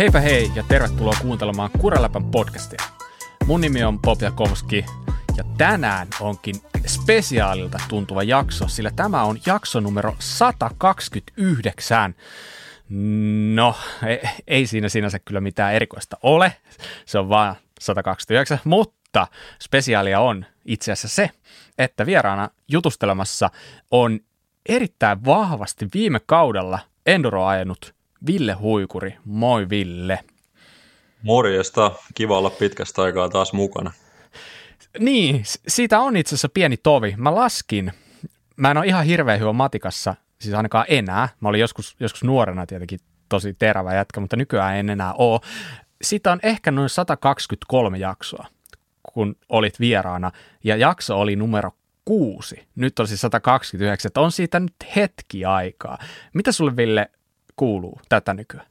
Heipä hei ja tervetuloa kuuntelemaan Kuraläpän podcastia. Mun nimi on Bob Jakovski ja tänään onkin spesiaalilta tuntuva jakso, sillä tämä on jakso numero 129. No, ei, ei siinä sinänsä kyllä mitään erikoista ole, se on vaan 129, mutta spesiaalia on itse asiassa se, että vieraana jutustelemassa on erittäin vahvasti viime kaudella Enduro ajanut Ville Huikuri. Moi Ville. Morjesta, kiva olla pitkästä aikaa taas mukana. Niin, siitä on itse asiassa pieni tovi. Mä laskin, mä en ole ihan hirveän hyvä matikassa, siis ainakaan enää. Mä olin joskus, joskus nuorena tietenkin tosi terävä jätkä, mutta nykyään en enää ole. Siitä on ehkä noin 123 jaksoa, kun olit vieraana, ja jakso oli numero kuusi. Nyt on siis 129, että on siitä nyt hetki aikaa. Mitä sulle Ville kuuluu tätä nykyään?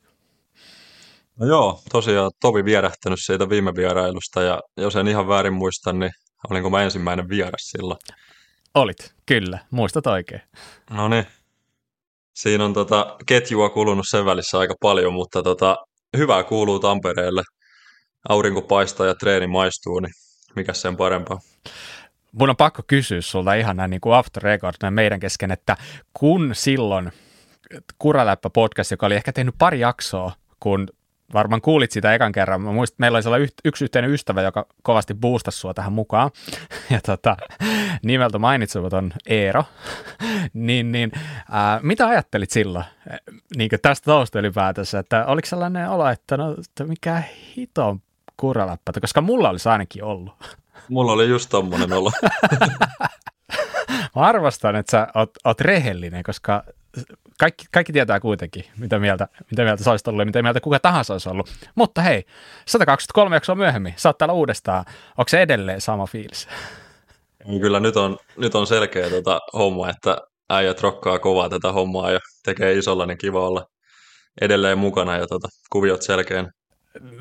No joo, tosiaan Tovi vierähtänyt siitä viime vierailusta ja jos en ihan väärin muista, niin olinko mä ensimmäinen vieras silloin? Olit, kyllä, muistat oikein. No niin, siinä on tota ketjua kulunut sen välissä aika paljon, mutta tota, hyvää kuuluu Tampereelle. Aurinko paistaa ja treeni maistuu, niin mikä sen parempaa? Mun on pakko kysyä sulta ihan näin niin kuin after record näin meidän kesken, että kun silloin Kuraläppä podcast, joka oli ehkä tehnyt pari jaksoa, kun varmaan kuulit sitä ekan kerran. Mä muistin, meillä oli sellainen yksi yhteinen ystävä, joka kovasti boostasi sua tähän mukaan. Ja tota, nimeltä mainitsematon Eero. niin, niin ää, mitä ajattelit silloin niin tästä tousta ylipäätänsä? Että oliko sellainen olo, että, no, että mikä hito kuraläppä, koska mulla olisi ainakin ollut. Mulla oli just tommonen olo. Mä arvostan, että sä oot, oot rehellinen, koska kaikki, kaikki tietää kuitenkin, mitä mieltä, mitä mieltä sä olisit ollut ja mitä mieltä kuka tahansa olisi ollut. Mutta hei, 123 jaksoa myöhemmin, oot täällä uudestaan. Onko se edelleen sama fiilis? Kyllä nyt on, nyt on selkeä tota homma, että äijät rokkaa kovaa tätä hommaa ja tekee isolla, niin kiva olla edelleen mukana ja tota, kuviot selkeän.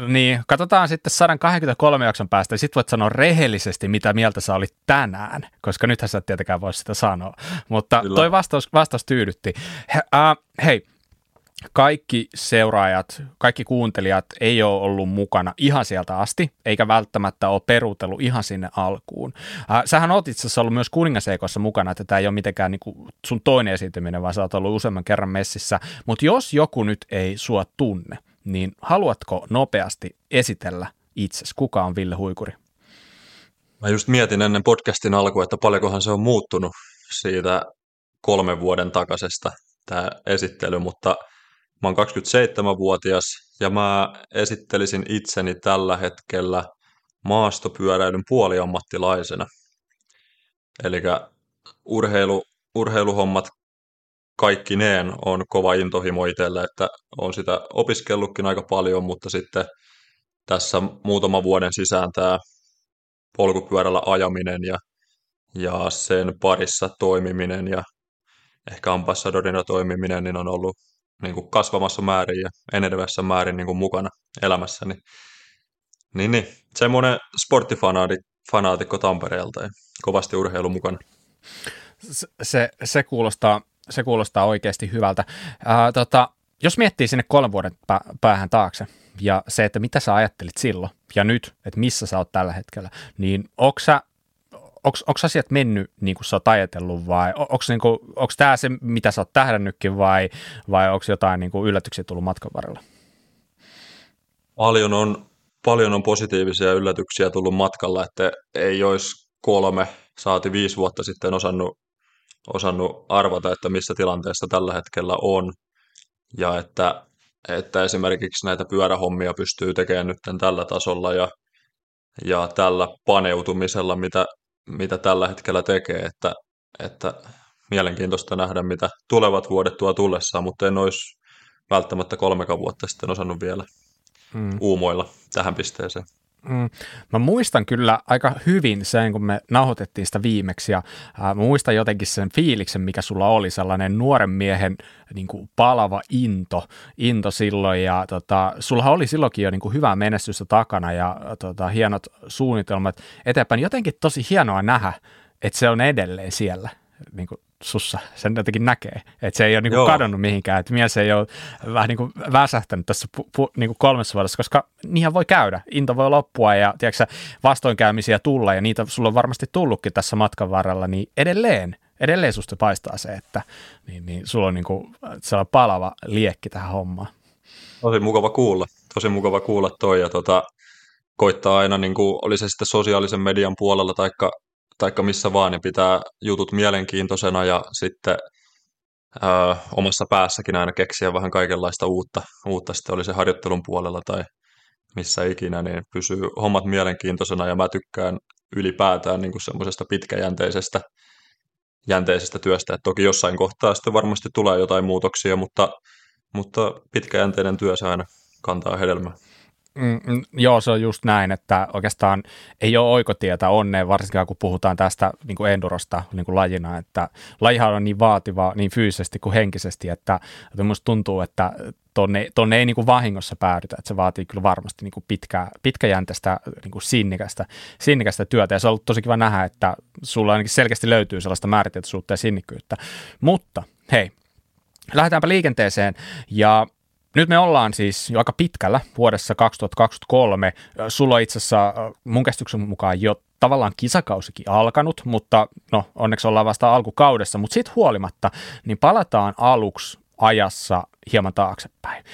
Niin, katsotaan sitten 123 jakson päästä, ja sitten voit sanoa rehellisesti, mitä mieltä sä olit tänään, koska nythän sä et tietenkään voi sitä sanoa. Mutta Kyllä. toi vastaus, vastaus tyydytti. He, uh, hei, kaikki seuraajat, kaikki kuuntelijat ei ole ollut mukana ihan sieltä asti, eikä välttämättä ole peruutellut ihan sinne alkuun. Äh, sähän oot itse asiassa ollut myös kuningaseikossa mukana, että tämä ei ole mitenkään niin kuin sun toinen esiintyminen, vaan sä oot ollut useamman kerran messissä. Mutta jos joku nyt ei sua tunne, niin haluatko nopeasti esitellä itsesi? Kuka on Ville Huikuri? Mä just mietin ennen podcastin alkua, että paljonkohan se on muuttunut siitä kolmen vuoden takaisesta tämä esittely, mutta mä oon 27-vuotias ja mä esittelisin itseni tällä hetkellä maastopyöräilyn puoliammattilaisena. Eli urheilu, urheiluhommat kaikkineen on kova intohimo itselle, että on sitä opiskellutkin aika paljon, mutta sitten tässä muutama vuoden sisään tämä polkupyörällä ajaminen ja, ja sen parissa toimiminen ja ehkä ambassadorina toimiminen niin on ollut niin kuin kasvamassa määrin ja enenevässä määrin niin kuin mukana elämässäni. Niin, niin. semmoinen sporttifanaatikko Tampereelta ja kovasti urheilu mukana. Se, se kuulostaa se kuulostaa oikeasti hyvältä. Ää, tota, jos miettii sinne kolmen vuoden päähän taakse ja se, että mitä sä ajattelit silloin ja nyt, että missä sä oot tällä hetkellä, niin onko sä onko asiat mennyt niin kuin sä oot ajatellut vai onko niinku, tämä se, mitä sä oot tähdännytkin vai, vai onko jotain niin kuin yllätyksiä tullut matkan varrella? Paljon on, paljon on positiivisia yllätyksiä tullut matkalla, että ei olisi kolme, saati viisi vuotta sitten osannut osannut arvata, että missä tilanteessa tällä hetkellä on. Ja että, että esimerkiksi näitä pyörähommia pystyy tekemään nyt tällä tasolla ja, ja tällä paneutumisella, mitä, mitä tällä hetkellä tekee. Että, että mielenkiintoista nähdä, mitä tulevat vuodet tuo tullessaan, mutta en olisi välttämättä kolme vuotta sitten osannut vielä mm. uumoilla tähän pisteeseen. Mm, mä muistan kyllä aika hyvin sen, kun me nauhoitettiin sitä viimeksi ja ää, mä muistan jotenkin sen fiiliksen, mikä sulla oli, sellainen nuoren miehen niin kuin palava into, into silloin ja tota, sulla oli silloinkin jo niin kuin hyvää menestystä takana ja tota, hienot suunnitelmat eteenpäin. Jotenkin tosi hienoa nähdä, että se on edelleen siellä niin kuin sussa, sen jotenkin näkee, että se ei ole niin kuin kadonnut mihinkään, että mies ei ole vähän niin kuin väsähtänyt tässä pu, pu, niin kuin kolmessa vuodessa, koska niinhän voi käydä, into voi loppua ja tiedätkö, vastoinkäymisiä tulla ja niitä sulla on varmasti tullutkin tässä matkan varrella, niin edelleen, edelleen susta paistaa se, että niin, niin sulla on niin kuin sellainen palava liekki tähän hommaan. Tosi mukava kuulla, tosi mukava kuulla toi ja tota, koittaa aina, niin kuin, oli se sitten sosiaalisen median puolella taikka taikka missä vaan, niin pitää jutut mielenkiintoisena ja sitten ää, omassa päässäkin aina keksiä vähän kaikenlaista uutta, uutta sitten oli se harjoittelun puolella tai missä ikinä, niin pysyy hommat mielenkiintoisena ja mä tykkään ylipäätään niin semmoisesta pitkäjänteisestä jänteisestä työstä, että toki jossain kohtaa sitten varmasti tulee jotain muutoksia, mutta, mutta pitkäjänteinen työ se aina kantaa hedelmää. Mm, mm, joo, se on just näin, että oikeastaan ei ole oikotietä onneen, varsinkaan kun puhutaan tästä niin kuin endurosta niin kuin lajina, että lajihan on niin vaativa niin fyysisesti kuin henkisesti, että, että minusta tuntuu, että tonne, tonne ei niin kuin vahingossa päädytä, että se vaatii kyllä varmasti niin kuin pitkä, pitkäjänteistä niin kuin sinnikästä, sinnikästä työtä, ja se on ollut tosi kiva nähdä, että sulla ainakin selkeästi löytyy sellaista määriteltyisyyttä ja sinnikkyyttä, mutta hei, lähdetäänpä liikenteeseen, ja nyt me ollaan siis jo aika pitkällä vuodessa 2023. Sulla on itse asiassa mun käsityksen mukaan jo tavallaan kisakausikin alkanut, mutta no onneksi ollaan vasta alkukaudessa, mutta siitä huolimatta, niin palataan aluksi ajassa hieman taaksepäin.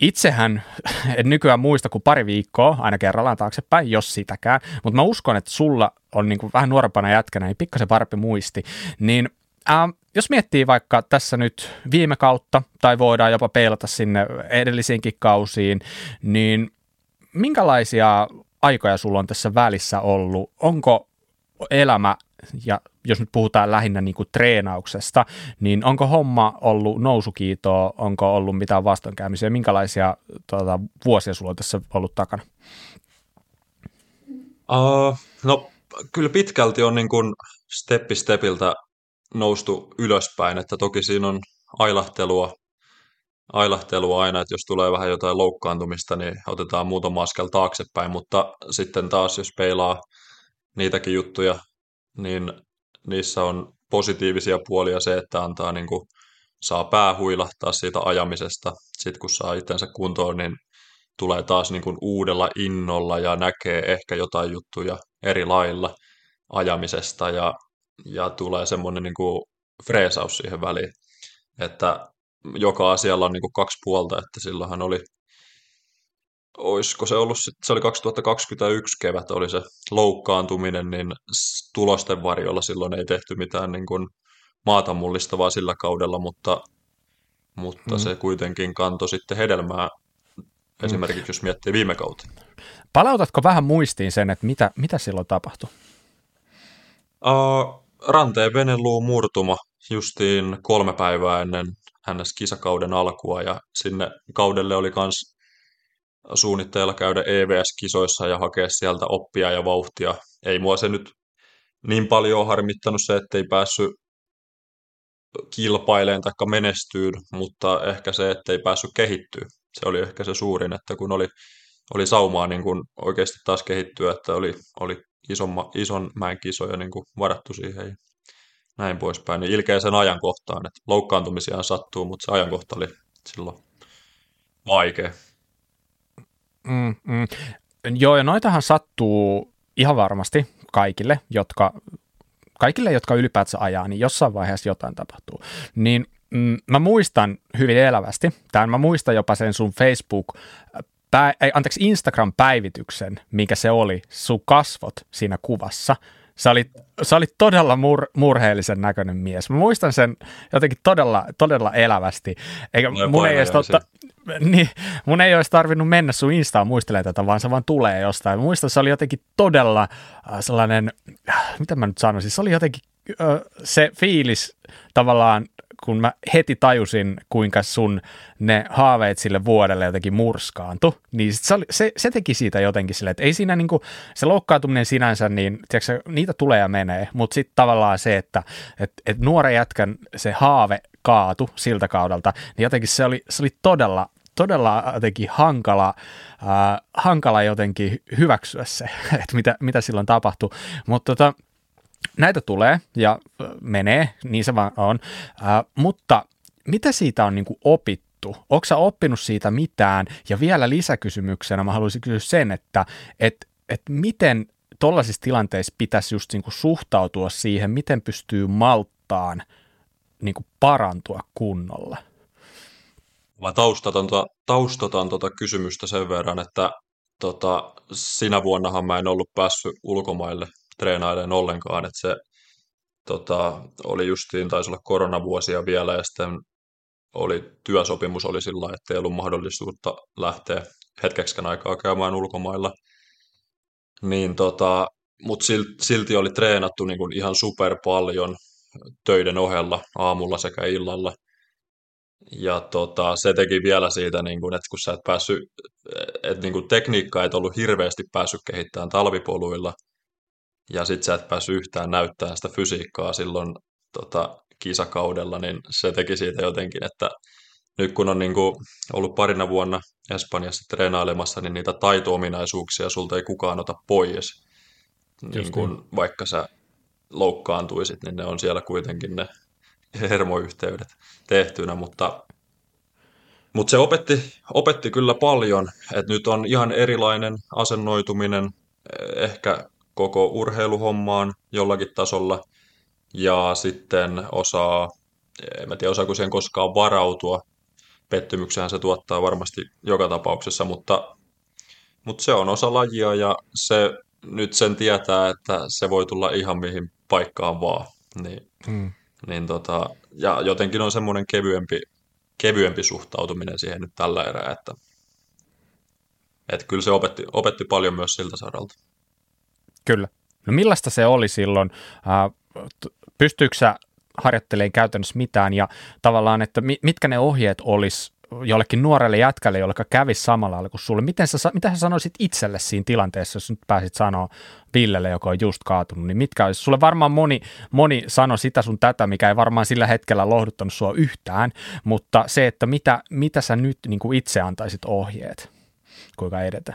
Itsehän en nykyään muista kuin pari viikkoa aina kerrallaan taaksepäin, jos sitäkään, mutta mä uskon, että sulla on niin kuin vähän nuorempana jätkänä, niin pikkasen parempi muisti, niin äh, jos miettii vaikka tässä nyt viime kautta, tai voidaan jopa peilata sinne edellisiinkin kausiin, niin minkälaisia aikoja sulla on tässä välissä ollut? Onko elämä, ja jos nyt puhutaan lähinnä niin kuin treenauksesta, niin onko homma ollut nousukiitoa, onko ollut mitään vastoinkäymisiä, minkälaisia tuota, vuosia sulla on tässä ollut takana? Uh, no kyllä pitkälti on niin kuin steppi stepiltä noustu ylöspäin, että toki siinä on ailahtelua, ailahtelua aina, että jos tulee vähän jotain loukkaantumista, niin otetaan muutama askel taaksepäin, mutta sitten taas jos peilaa niitäkin juttuja, niin niissä on positiivisia puolia se, että antaa niin kuin, saa pää huilahtaa siitä ajamisesta. Sitten kun saa itsensä kuntoon, niin tulee taas niin kuin uudella innolla ja näkee ehkä jotain juttuja eri lailla ajamisesta ja ja tulee semmoinen niin kuin freesaus siihen väliin. Että joka asialla on niin kuin kaksi puolta, että silloinhan oli, olisiko se ollut, se oli 2021 kevät, oli se loukkaantuminen, niin tulosten varjolla silloin ei tehty mitään niin kuin maata mullistavaa sillä kaudella, mutta, mutta mm. se kuitenkin kantoi sitten hedelmää, mm. esimerkiksi jos miettii viime kautta. Palautatko vähän muistiin sen, että mitä, mitä silloin tapahtui? Uh, ranteen veneluu murtuma justiin kolme päivää ennen ns. kisakauden alkua ja sinne kaudelle oli myös suunnitteilla käydä EVS-kisoissa ja hakea sieltä oppia ja vauhtia. Ei mua se nyt niin paljon harmittanut se, ettei päässyt kilpaileen tai menestyyn, mutta ehkä se, ettei päässyt kehittyä. Se oli ehkä se suurin, että kun oli, oli saumaa niin kun oikeasti taas kehittyä, että oli, oli ison, ison mäen kisoja niin kuin varattu siihen ja näin poispäin. Niin ilkeä sen ajankohtaan, että loukkaantumisia sattuu, mutta se ajankohta oli silloin vaikea. Mm, mm. Joo, ja noitahan sattuu ihan varmasti kaikille, jotka, kaikille, jotka ylipäätänsä ajaa, niin jossain vaiheessa jotain tapahtuu. Niin mm, mä muistan hyvin elävästi, tämän mä muistan jopa sen sun Facebook pä, ei, anteeksi, Instagram-päivityksen, mikä se oli, sun kasvot siinä kuvassa. Sä olit, sä olit todella mur, murheellisen näköinen mies. Mä muistan sen jotenkin todella, todella elävästi. Eikä no, mun, ei edes totta, niin, mun ei olisi tarvinnut mennä sun Instaan muistelemaan tätä, vaan se vaan tulee jostain. Mä muistan, se oli jotenkin todella äh, sellainen, äh, mitä mä nyt sanoisin, se oli jotenkin äh, se fiilis tavallaan kun mä heti tajusin, kuinka sun ne haaveet sille vuodelle jotenkin murskaantu, niin se, oli, se, se teki siitä jotenkin sille, että ei siinä niinku, se loukkaantuminen sinänsä, niin tiedätkö, niitä tulee ja menee, mutta sitten tavallaan se, että et, et nuoren jätkän se haave kaatu siltä kaudelta, niin jotenkin se oli, se oli todella, todella jotenkin hankala, äh, hankala jotenkin hyväksyä se, että mitä, mitä silloin tapahtui, mutta tota, näitä tulee ja menee, niin se vaan on, äh, mutta mitä siitä on niin kuin opittu? Onko sä oppinut siitä mitään? Ja vielä lisäkysymyksenä mä haluaisin kysyä sen, että et, et miten tuollaisissa tilanteissa pitäisi just niin kuin suhtautua siihen, miten pystyy malttaan niin kuin parantua kunnolla? Mä taustaton, taustaton tuota kysymystä sen verran, että tota, sinä vuonnahan mä en ollut päässyt ulkomaille treenailemaan ollenkaan, että se tota, oli justiin, taisi olla koronavuosia vielä, ja sitten oli, työsopimus oli sillä että ei ollut mahdollisuutta lähteä hetkeksikään aikaa käymään ulkomailla. Niin tota, mutta silti oli treenattu niin kuin ihan super paljon töiden ohella aamulla sekä illalla. Ja tota, se teki vielä siitä, niin kuin, että kun sä et päässyt, että niin kuin tekniikka et ollut hirveästi päässyt kehittämään talvipoluilla, ja sit sä et päässyt yhtään näyttämään sitä fysiikkaa silloin tota, kisakaudella, niin se teki siitä jotenkin, että nyt kun on niin kuin ollut parina vuonna Espanjassa treenailemassa, niin niitä taito-ominaisuuksia sulta ei kukaan ota pois. Niin kuin, niin. vaikka sä loukkaantuisit, niin ne on siellä kuitenkin ne hermoyhteydet tehtynä, mutta, mutta se opetti, opetti kyllä paljon, että nyt on ihan erilainen asennoituminen ehkä koko urheiluhommaan jollakin tasolla, ja sitten osaa, en mä tiedä osaako siihen koskaan varautua, pettymyksehän se tuottaa varmasti joka tapauksessa, mutta, mutta se on osa lajia ja se nyt sen tietää, että se voi tulla ihan mihin paikkaan vaan. Niin, hmm. niin tota, ja jotenkin on semmoinen kevyempi, kevyempi suhtautuminen siihen nyt tällä erää, että, että kyllä se opetti, opetti paljon myös siltä saralta. Kyllä. No millaista se oli silloin? Pystyykö sä harjoittelemaan käytännössä mitään ja tavallaan, että mitkä ne ohjeet olisi jollekin nuorelle jätkälle, jolle kävisi samalla lailla kuin sulle. Miten sä, mitä sä sanoisit itselle siinä tilanteessa, jos nyt pääsit sanoa Villelle, joka on just kaatunut, niin mitkä olisi? Sulle varmaan moni, moni sano sitä sun tätä, mikä ei varmaan sillä hetkellä lohduttanut sua yhtään, mutta se, että mitä, mitä sä nyt niin kuin itse antaisit ohjeet, kuinka edetä?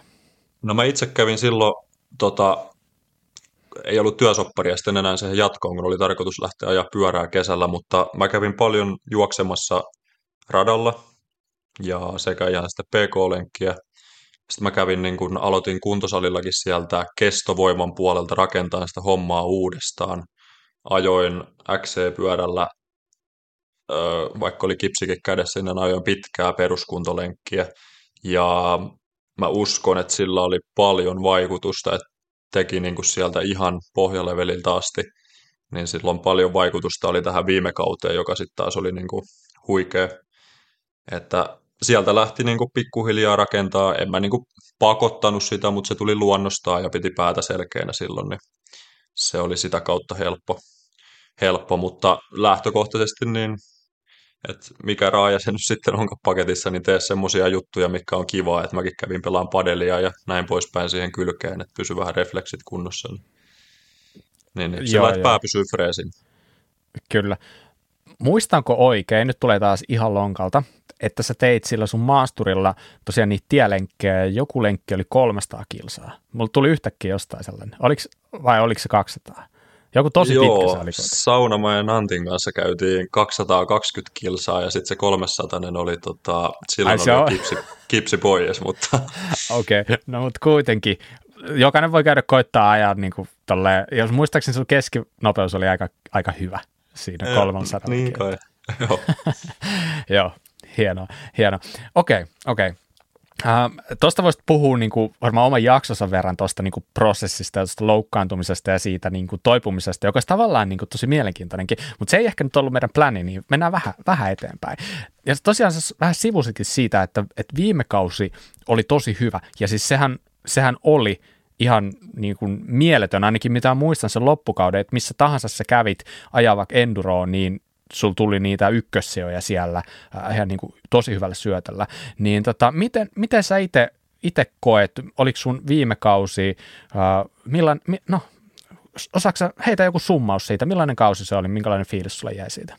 No mä itse kävin silloin, tota, ollut työsopparia sitten enää siihen jatkoon, kun oli tarkoitus lähteä ajaa pyörää kesällä, mutta mä kävin paljon juoksemassa radalla, ja sekä ihan sitä PK-lenkkiä. Sitten mä kävin, niin kun aloitin kuntosalillakin sieltä kestovoiman puolelta rakentaa sitä hommaa uudestaan. Ajoin XC-pyörällä, vaikka oli kipsikin kädessä, niin ajoin pitkää peruskuntolenkkiä. Ja mä uskon, että sillä oli paljon vaikutusta, että teki niin kuin sieltä ihan pohjaleveliltä asti, niin silloin paljon vaikutusta oli tähän viime kauteen, joka sitten taas oli niin kuin huikea. Että sieltä lähti niin kuin pikkuhiljaa rakentaa. En mä niin kuin pakottanut sitä, mutta se tuli luonnostaan ja piti päätä selkeänä silloin, niin se oli sitä kautta helppo. helppo mutta lähtökohtaisesti niin, että mikä raaja se nyt sitten onkaan paketissa, niin tee semmoisia juttuja, mikä on kivaa, että mäkin kävin pelaan padelia ja näin poispäin siihen kylkeen, että pysy vähän refleksit kunnossa. Niin, niin, niin sillä, että pää pysyy freesin. Kyllä. Muistanko oikein, nyt tulee taas ihan lonkalta, että sä teit sillä sun maasturilla tosiaan niitä tielenkkejä ja joku lenkki oli 300 kilsaa. Mulla tuli yhtäkkiä jostain sellainen. Oliks, vai oliko se 200? Joku tosi Joo, pitkä Joo, Saunamojen Antin kanssa käytiin 220 kilsaa ja sitten se 300 oli tota, silloin Ai, oli kipsi, kipsi pois, mutta... Okei, okay. no mutta kuitenkin jokainen voi käydä koittaa ajaa niin kuin tolleen, jos muistaakseni sun keskinopeus oli aika, aika hyvä siinä 300. Niin kai, joo. joo, hienoa, hienoa. Okei, okay, okei. Okay. Uh, tuosta voisit puhua niin kuin, varmaan oman jaksonsa verran tuosta niin prosessista ja loukkaantumisesta ja siitä niin kuin, toipumisesta, joka olisi tavallaan niin kuin, tosi mielenkiintoinenkin, mutta se ei ehkä nyt ollut meidän pläni, niin mennään vähän, vähän eteenpäin. Ja tosiaan se vähän sivusikin siitä, että, että viime kausi oli tosi hyvä, ja siis sehän, sehän oli ihan niin kuin mieletön, ainakin mitä muistan sen loppukauden, että missä tahansa sä kävit ajaa vaikka enduroon, niin sul tuli niitä ykkössijoja siellä äh, ihan niin kuin tosi hyvällä syötöllä, niin tota, miten, miten sä itse koet, oliko sun viime kausi, äh, millan, mi, no, osaatko heitä joku summaus siitä, millainen kausi se oli, minkälainen fiilis sulle jäi siitä?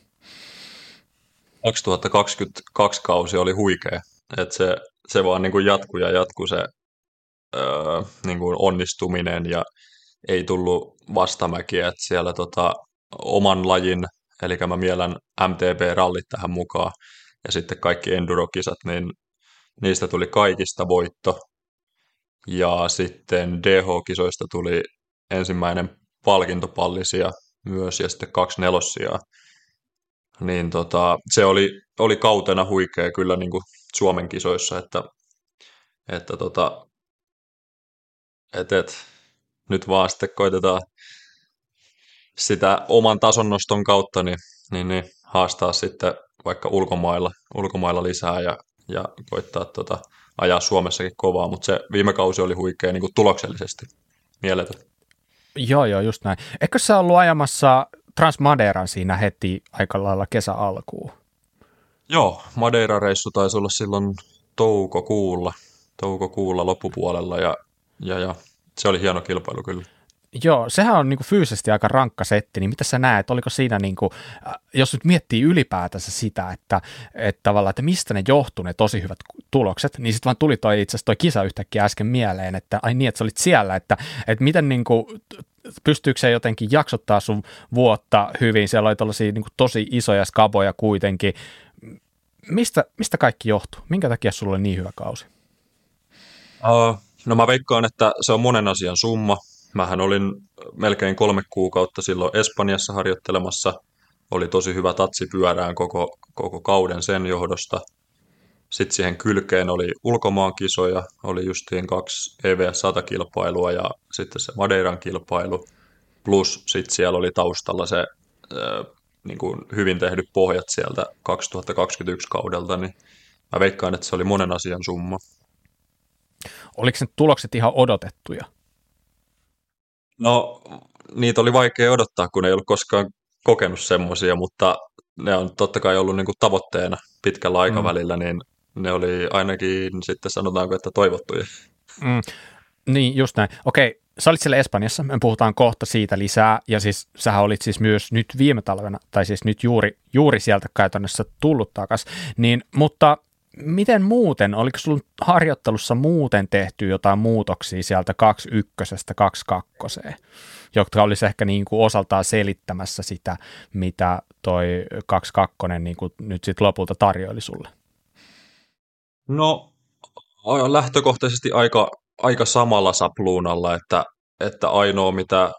2022 kausi oli huikea, että se, se vaan niin kuin jatkuu ja jatkuu se öö, niin kuin onnistuminen ja ei tullut vastamäkiä, että siellä tota, oman lajin, eli mä mielän MTB-rallit tähän mukaan, ja sitten kaikki endurokisat, niin niistä tuli kaikista voitto. Ja sitten DH-kisoista tuli ensimmäinen palkintopallisia myös, ja sitten kaksi nelossia. Niin tota, se oli, oli kautena huikea kyllä niin kuin Suomen kisoissa, että, että tota, et, et, nyt vaan sitten koitetaan sitä oman tasonnoston kautta niin, niin, niin haastaa sitten vaikka ulkomailla, ulkomailla lisää ja, ja koittaa tota, ajaa Suomessakin kovaa, mutta se viime kausi oli huikea niin kuin tuloksellisesti mieletön. Joo, joo, just näin. Eikö sä ollut ajamassa Transmaderan siinä heti aika lailla kesä alkuun? Joo, Madeira-reissu taisi olla silloin toukokuulla, toukokuulla loppupuolella ja, ja, ja se oli hieno kilpailu kyllä. Joo, sehän on niin kuin fyysisesti aika rankka setti, niin mitä sä näet, oliko siinä, niin kuin, äh, jos nyt miettii ylipäätänsä sitä, että, että tavallaan, että mistä ne johtuu ne tosi hyvät tulokset, niin sitten vaan tuli toi itse asiassa toi kisa yhtäkkiä äsken mieleen, että ai niin, että sä olit siellä, että, että miten niin kuin, pystyykö se jotenkin jaksottaa sun vuotta hyvin, siellä oli tollaisia niin kuin tosi isoja skaboja kuitenkin, mistä, mistä kaikki johtuu, minkä takia sulla oli niin hyvä kausi? Uh, no mä veikkaan, että se on monen asian summa, Mähän olin melkein kolme kuukautta silloin Espanjassa harjoittelemassa. Oli tosi hyvä tatsi pyörään koko, koko kauden sen johdosta. Sitten siihen kylkeen oli ulkomaankisoja, oli justiin kaksi EVS 100-kilpailua ja sitten se Madeiran kilpailu. Plus sitten siellä oli taustalla se niin kuin hyvin tehdyt pohjat sieltä 2021 kaudelta, niin mä veikkaan, että se oli monen asian summa. Oliko ne tulokset ihan odotettuja? No, niitä oli vaikea odottaa, kun ei ollut koskaan kokenut semmoisia, mutta ne on totta kai ollut niin kuin tavoitteena pitkällä aikavälillä, mm. niin ne oli ainakin sitten sanotaanko, että toivottuja. Mm. Niin, just näin. Okei, sä olit siellä Espanjassa, me puhutaan kohta siitä lisää, ja siis sähän olit siis myös nyt viime talvena, tai siis nyt juuri, juuri sieltä käytännössä tullut takaisin, niin, mutta miten muuten, oliko sinulla harjoittelussa muuten tehty jotain muutoksia sieltä 21 22 jotka olisi ehkä niin kuin osaltaan selittämässä sitä, mitä toi 22 niin kuin nyt sitten lopulta tarjoili sulle? No lähtökohtaisesti aika, aika samalla sapluunalla, että, että ainoa mitä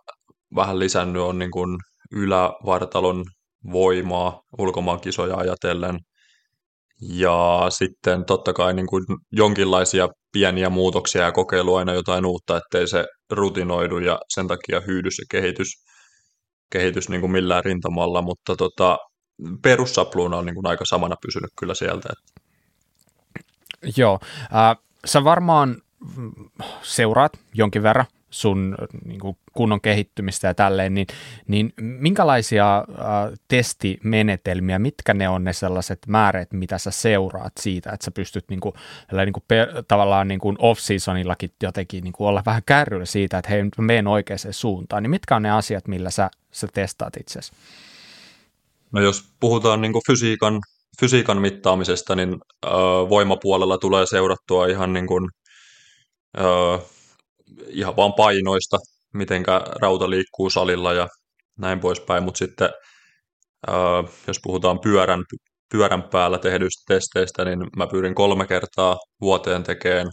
vähän lisännyt on niin kuin ylävartalon voimaa ulkomaankisoja ajatellen – ja sitten totta kai niin kuin jonkinlaisia pieniä muutoksia ja kokeilu aina jotain uutta, ettei se rutinoidu ja sen takia hyydy se kehitys, kehitys niin kuin millään rintamalla, mutta tota, perussapluuna on niin kuin aika samana pysynyt kyllä sieltä. Joo, äh, sä varmaan seuraat jonkin verran sun niin kuin kunnon kehittymistä ja tälleen, niin, niin minkälaisia äh, testimenetelmiä, mitkä ne on ne sellaiset määrät, mitä sä seuraat siitä, että sä pystyt niin kuin, niin kuin per, tavallaan niin kuin off-seasonillakin jotenkin niin kuin olla vähän kärryllä siitä, että hei, nyt menen oikeaan suuntaan, niin mitkä on ne asiat, millä sä, sä testaat itsesi? No jos puhutaan niin kuin fysiikan, fysiikan mittaamisesta, niin ö, voimapuolella tulee seurattua ihan niin kuin, ö, ihan vaan painoista, mitenkä rauta liikkuu salilla ja näin poispäin, mutta sitten jos puhutaan pyörän, pyörän päällä tehdyistä testeistä, niin mä pyrin kolme kertaa vuoteen tekemään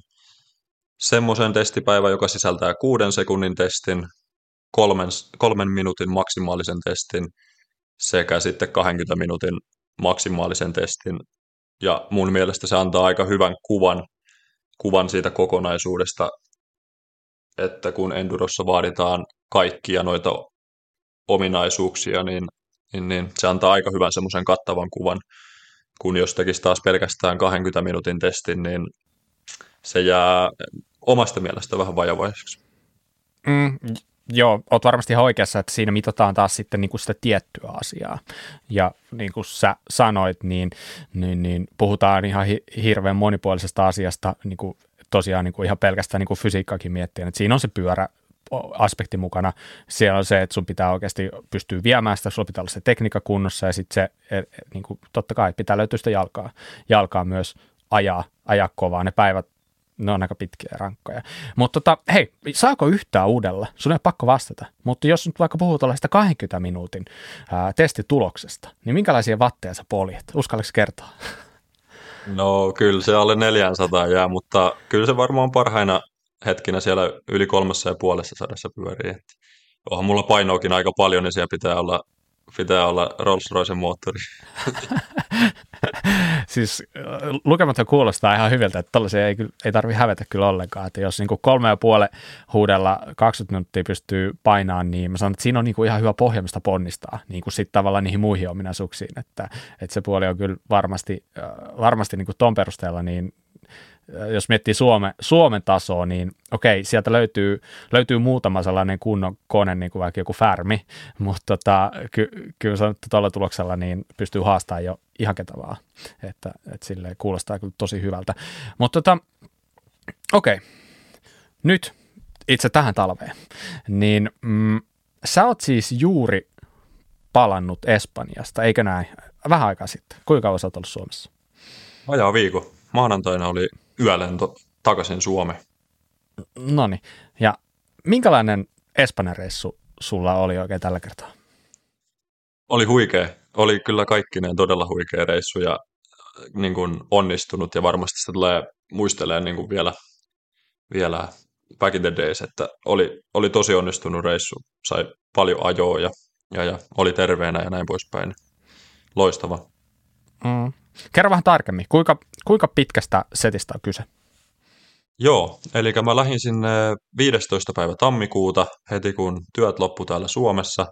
semmoisen testipäivän, joka sisältää kuuden sekunnin testin, kolmen, kolmen minuutin maksimaalisen testin sekä sitten 20 minuutin maksimaalisen testin. Ja mun mielestä se antaa aika hyvän kuvan, kuvan siitä kokonaisuudesta, että kun Endurossa vaaditaan kaikkia noita ominaisuuksia, niin, niin, niin se antaa aika hyvän semmoisen kattavan kuvan, kun jos tekisi taas pelkästään 20 minuutin testin, niin se jää omasta mielestä vähän vajavaiseksi. Mm, joo, olet varmasti ihan oikeassa, että siinä mitataan taas sitten niin kuin sitä tiettyä asiaa. Ja niin kuin sä sanoit, niin, niin, niin puhutaan ihan hi- hirveän monipuolisesta asiasta niin kuin tosiaan niin kuin ihan pelkästään niin kuin fysiikkaakin miettien, että siinä on se pyörä aspekti mukana. Siellä on se, että sun pitää oikeasti pystyä viemään sitä, sulla pitää olla se tekniikka kunnossa ja sitten se, e, e, niin kuin, totta kai pitää löytyä sitä jalkaa, jalkaa myös ajaa, ajaa kovaa. Ne päivät ne on aika pitkiä ja rankkoja. Mutta tota, hei, saako yhtään uudella? Sun ei pakko vastata. Mutta jos nyt vaikka puhuu tuollaista 20 minuutin ää, testituloksesta, niin minkälaisia vatteja sä poljet? Uskallatko kertoa? No kyllä se alle 400 jää, mutta kyllä se varmaan parhaina hetkinä siellä yli kolmessa ja puolessa sadassa pyörii. Että onhan mulla painoakin aika paljon, niin siellä pitää olla, pitää olla Rolls-Royce moottori. siis äh, lukematta kuulostaa ihan hyviltä, että tällaisia ei, ei tarvitse hävetä kyllä ollenkaan. Että jos niin kuin kolme ja puolen huudella 20 minuuttia pystyy painaan, niin mä sanon, että siinä on niin kuin ihan hyvä pohja, mistä ponnistaa niin kuin sitten tavallaan niihin muihin ominaisuuksiin. Että, että se puoli on kyllä varmasti, äh, varmasti niin kuin ton perusteella niin jos miettii Suome, Suomen tasoa, niin okei, sieltä löytyy, löytyy muutama sellainen kunnon kone, niin kuin vaikka joku Färmi, mutta tota, ky, kyllä sanon, että tuolla tuloksella niin pystyy haastamaan jo ihan ketä vaan, että, että sille kuulostaa kyllä tosi hyvältä. Mutta tota, okei, nyt itse tähän talveen, niin mm, sä oot siis juuri palannut Espanjasta, eikö näin? Vähän aikaa sitten. Kuinka kauan sä oot ollut Suomessa? Vajaa viikko. Maanantaina oli yölento takaisin Suomeen. No niin. Ja minkälainen Espanjan reissu sulla oli oikein tällä kertaa? Oli huikea. Oli kyllä kaikkineen todella huikea reissu ja äh, niin kuin onnistunut ja varmasti se tulee muistelee niin kuin vielä, vielä back in the days, että oli, oli tosi onnistunut reissu. Sai paljon ajoa ja, ja, ja oli terveenä ja näin poispäin. Loistava. Mm. Kerro vähän tarkemmin, kuinka, kuinka pitkästä setistä on kyse? Joo, eli mä lähdin sinne 15. päivä tammikuuta heti kun työt loppu täällä Suomessa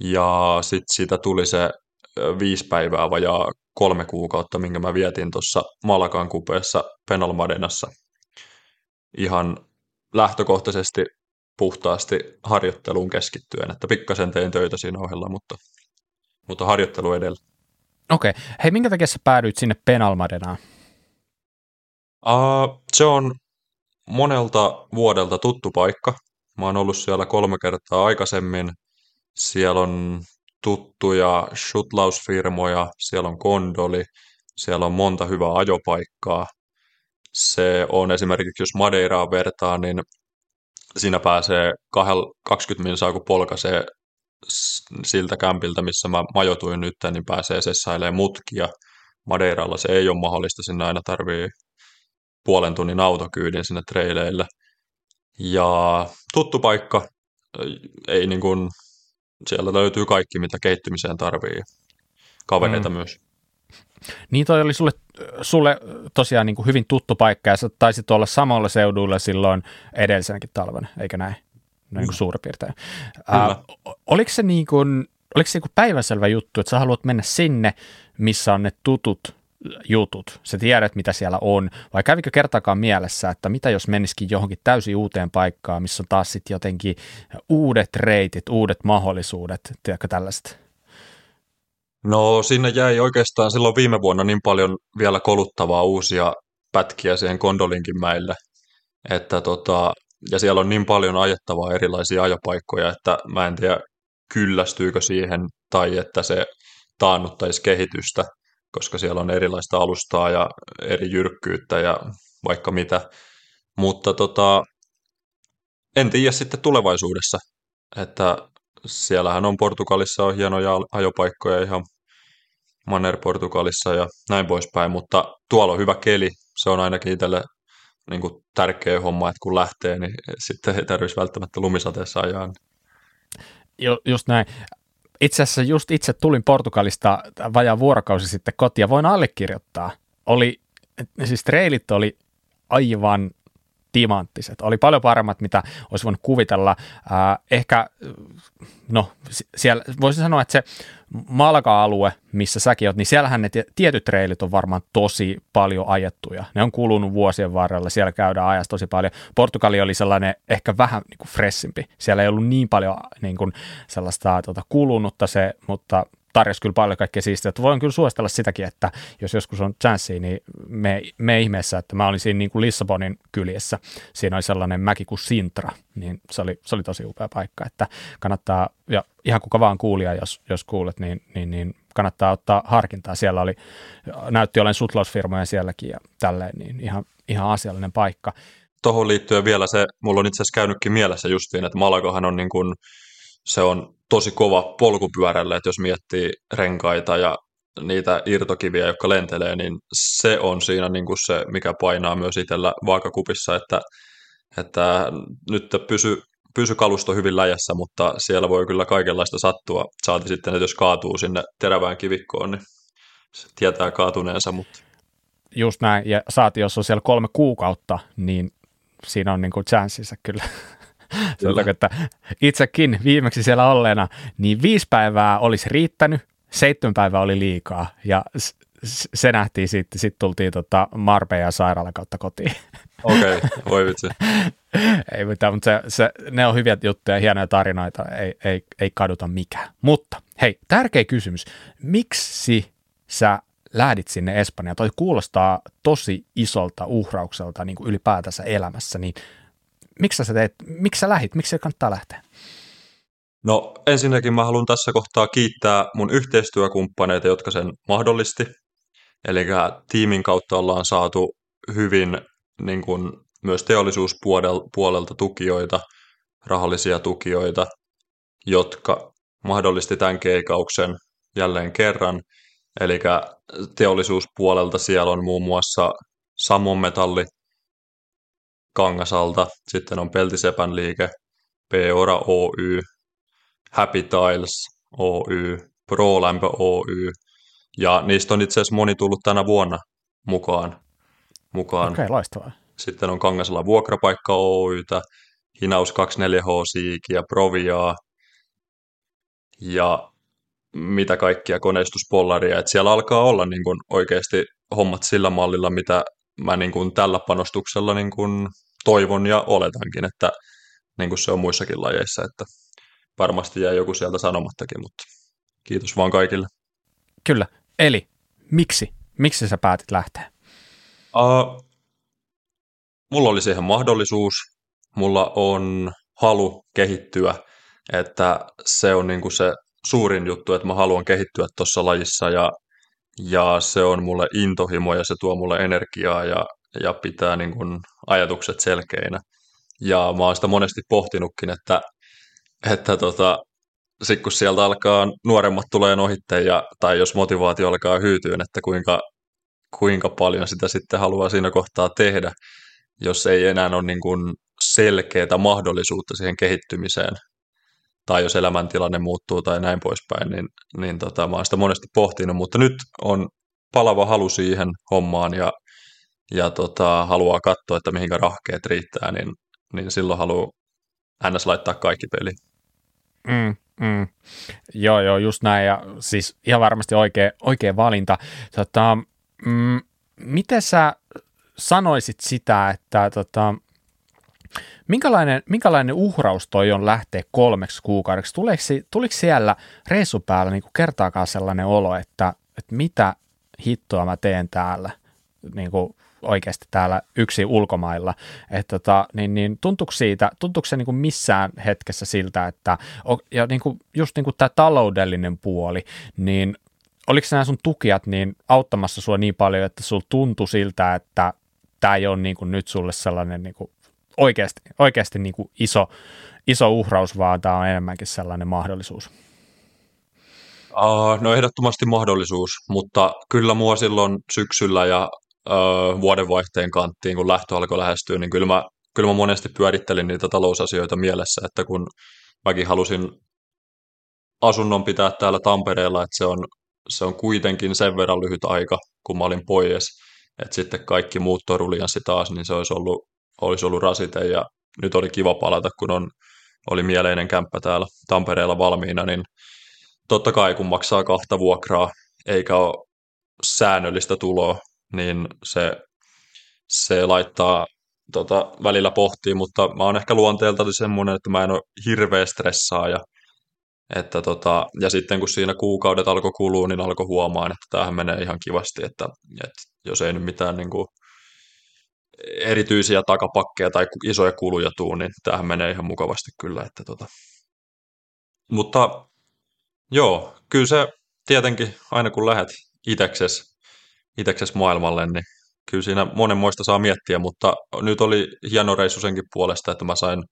ja sitten siitä tuli se viisi päivää vajaa kolme kuukautta, minkä mä vietin tuossa Malakan kupeessa Penalmadenassa. Ihan lähtökohtaisesti puhtaasti harjoitteluun keskittyen, että pikkasen tein töitä siinä ohella, mutta, mutta harjoittelu edellä. Okei. Okay. Hei, minkä takia sä päädyit sinne Penalmadenaan? Uh, se on monelta vuodelta tuttu paikka. Mä oon ollut siellä kolme kertaa aikaisemmin. Siellä on tuttuja shutlausfirmoja, siellä on kondoli, siellä on monta hyvää ajopaikkaa. Se on esimerkiksi, jos Madeiraa vertaa, niin siinä pääsee 20 minsaa, kun polkaisee siltä kämpiltä, missä mä majoituin nyt, niin pääsee sessailemaan mutkia. Madeiralla se ei ole mahdollista, sinne aina tarvii puolen tunnin autokyydin sinne treileille. Ja tuttu paikka, ei niin kuin, siellä löytyy kaikki, mitä kehittymiseen tarvii. Kavereita mm. myös. Niin toi oli sulle, sulle tosiaan niin kuin hyvin tuttu paikka ja sä taisit olla samalla seudulla silloin edellisenäkin talvena, eikä näin? Niin. Kuin suurin piirtein. Ää, oliko se, niin kuin, oliko se niin kuin päiväselvä juttu, että sä haluat mennä sinne, missä on ne tutut jutut, sä tiedät, mitä siellä on, vai kävikö kertaakaan mielessä, että mitä jos menisikin johonkin täysin uuteen paikkaan, missä on taas sitten jotenkin uudet reitit, uudet mahdollisuudet, tiedätkö tällaista? No sinne jäi oikeastaan silloin viime vuonna niin paljon vielä koluttavaa uusia pätkiä siihen Kondolinkin mäille, että tota, ja siellä on niin paljon ajettavaa erilaisia ajopaikkoja, että mä en tiedä kyllästyykö siihen tai että se taannuttaisi kehitystä, koska siellä on erilaista alustaa ja eri jyrkkyyttä ja vaikka mitä. Mutta tota, en tiedä sitten tulevaisuudessa, että siellähän on Portugalissa on hienoja ajopaikkoja ihan Manner-Portugalissa ja näin poispäin, mutta tuolla on hyvä keli, se on ainakin itselle niin kuin tärkeä homma, että kun lähtee, niin sitten ei tarvitsisi välttämättä lumisateessa ajaa. Jo, just näin. Itse asiassa just itse tulin Portugalista vajaa vuorokausi sitten kotiin ja voin allekirjoittaa. Oli, siis treilit oli aivan timanttiset. Oli paljon paremmat, mitä olisi voinut kuvitella. Äh, ehkä, no siellä voisi sanoa, että se Malka-alue, missä säkin oot, niin siellähän ne tietyt reilit on varmaan tosi paljon ajettuja. Ne on kulunut vuosien varrella, siellä käydään ajasta tosi paljon. Portugali oli sellainen ehkä vähän niin kuin fressimpi. Siellä ei ollut niin paljon niin kuin sellaista tuota, kulunutta se, mutta tarjosi kyllä paljon kaikkea siistiä. Että voin kyllä suositella sitäkin, että jos joskus on chanssi, niin me, me ihmeessä, että mä olin siinä niin kuin Lissabonin kyljessä. Siinä oli sellainen mäki kuin Sintra, niin se oli, se oli tosi upea paikka, että kannattaa, ja ihan kuka vaan kuulija, jos, jos kuulet, niin, niin, niin kannattaa ottaa harkintaa. Siellä oli, näytti olen sutlausfirmoja sielläkin ja tälleen, niin ihan, ihan asiallinen paikka. Tuohon liittyen vielä se, mulla on itse asiassa käynytkin mielessä justiin, että Malagohan on niin kuin, se on tosi kova polkupyörälle, että jos miettii renkaita ja niitä irtokiviä, jotka lentelee, niin se on siinä niin kuin se, mikä painaa myös itsellä vaakakupissa, että, että nyt pysy, pysy kalusto hyvin läjässä, mutta siellä voi kyllä kaikenlaista sattua. Saati sitten, että jos kaatuu sinne terävään kivikkoon, niin se tietää kaatuneensa. Mutta... Just näin, ja saati, jos on siellä kolme kuukautta, niin siinä on niin kuin chanssissa kyllä. Kyllä. että itsekin viimeksi siellä olleena, niin viisi päivää olisi riittänyt, seitsemän päivää oli liikaa ja se nähtiin sitten, sitten tultiin tota Marbella sairaalan kautta kotiin. Okei, okay, voi vitsi. ei mitään, mutta se, se, ne on hyviä juttuja, hienoja tarinoita, ei, ei, ei kaduta mikään. Mutta hei, tärkeä kysymys. Miksi sä lähdit sinne Espanjaan? Toi kuulostaa tosi isolta uhraukselta niin kuin ylipäätänsä elämässä, niin miksi sä teet, miksi sä lähit, miksi se kannattaa lähteä? No ensinnäkin mä haluan tässä kohtaa kiittää mun yhteistyökumppaneita, jotka sen mahdollisti. Eli tiimin kautta ollaan saatu hyvin niin kuin, myös teollisuuspuolelta tukijoita, rahallisia tukijoita, jotka mahdollisti tämän keikauksen jälleen kerran. Eli teollisuuspuolelta siellä on muun muassa Sammon metalli Kangasalta, sitten on Peltisepän liike, P-Ora Oy, Happy Tiles Oy, ProLämpö Oy, ja niistä on itse asiassa moni tullut tänä vuonna mukaan. mukaan. Okei, okay, loistavaa. Sitten on Kangasala Vuokrapaikka Oytä, Hinaus 24H Siikiä, Proviaa ja mitä kaikkia koneistuspollaria. Et siellä alkaa olla niin kun oikeasti hommat sillä mallilla, mitä mä niin kun tällä panostuksella niin kun toivon ja oletankin, että niin kuin se on muissakin lajeissa, että varmasti jää joku sieltä sanomattakin, mutta kiitos vaan kaikille. Kyllä, eli miksi? Miksi sä päätit lähteä? Uh, mulla oli siihen mahdollisuus, mulla on halu kehittyä, että se on niin kuin se suurin juttu, että mä haluan kehittyä tuossa lajissa ja, ja se on mulle intohimo ja se tuo mulle energiaa ja, ja pitää niin kuin ajatukset selkeinä. Ja mä oon sitä monesti pohtinutkin, että, että tota, sit kun sieltä alkaa nuoremmat tulee ohitte ja, tai jos motivaatio alkaa hyytyä, että kuinka, kuinka paljon sitä sitten haluaa siinä kohtaa tehdä, jos ei enää ole niin kuin selkeää mahdollisuutta siihen kehittymiseen, tai jos elämäntilanne muuttuu tai näin poispäin, niin, niin tota, mä oon sitä monesti pohtinut, mutta nyt on palava halu siihen hommaan ja, ja tota, haluaa katsoa, että mihinkä rahkeet riittää, niin, niin silloin haluaa ns. laittaa kaikki peli. Mm, mm. Joo, joo, just näin, ja siis ihan varmasti oikea, oikea valinta. Tota, mm, miten sä sanoisit sitä, että tota, minkälainen, minkälainen uhraus toi on lähteä kolmeksi kuukaudeksi? Tuliko, tuliko siellä reissu päällä niin kuin kertaakaan sellainen olo, että, että mitä hittoa mä teen täällä niin kuin oikeasti täällä yksi ulkomailla. että tota, niin, niin tuntuuko siitä, tuntuuko se niin kuin missään hetkessä siltä, että ja niin kuin, just niin kuin tämä taloudellinen puoli, niin oliko nämä sun tukijat niin auttamassa sua niin paljon, että sulla tuntui siltä, että tämä ei ole niin kuin nyt sulle sellainen niin kuin oikeasti, oikeasti niin kuin iso, iso uhraus, vaan tämä on enemmänkin sellainen mahdollisuus? Uh, no ehdottomasti mahdollisuus, mutta kyllä mua silloin syksyllä ja uh, vuodenvaihteen kanttiin, kun lähtö alkoi lähestyä, niin kyllä mä, kyllä mä monesti pyörittelin niitä talousasioita mielessä, että kun mäkin halusin asunnon pitää täällä Tampereella, että se on, se on kuitenkin sen verran lyhyt aika, kun mä olin pois, että sitten kaikki muut torulianssi taas, niin se olisi ollut, olisi ollut rasite ja nyt oli kiva palata, kun on, oli mieleinen kämppä täällä Tampereella valmiina, niin totta kai kun maksaa kahta vuokraa eikä ole säännöllistä tuloa, niin se, se laittaa tota, välillä pohtii, mutta mä oon ehkä luonteelta semmoinen, että mä en ole hirveä stressaaja. Että tota, ja sitten kun siinä kuukaudet alkoi kulua, niin alkoi huomaan, että tämähän menee ihan kivasti, että, että jos ei nyt mitään niin kuin, erityisiä takapakkeja tai isoja kuluja tuu, niin tämähän menee ihan mukavasti kyllä. Että tota. Mutta joo, kyllä se tietenkin aina kun lähdet itekses, itekses maailmalle, niin kyllä siinä monenmoista saa miettiä, mutta nyt oli hieno reissu senkin puolesta, että mä sain,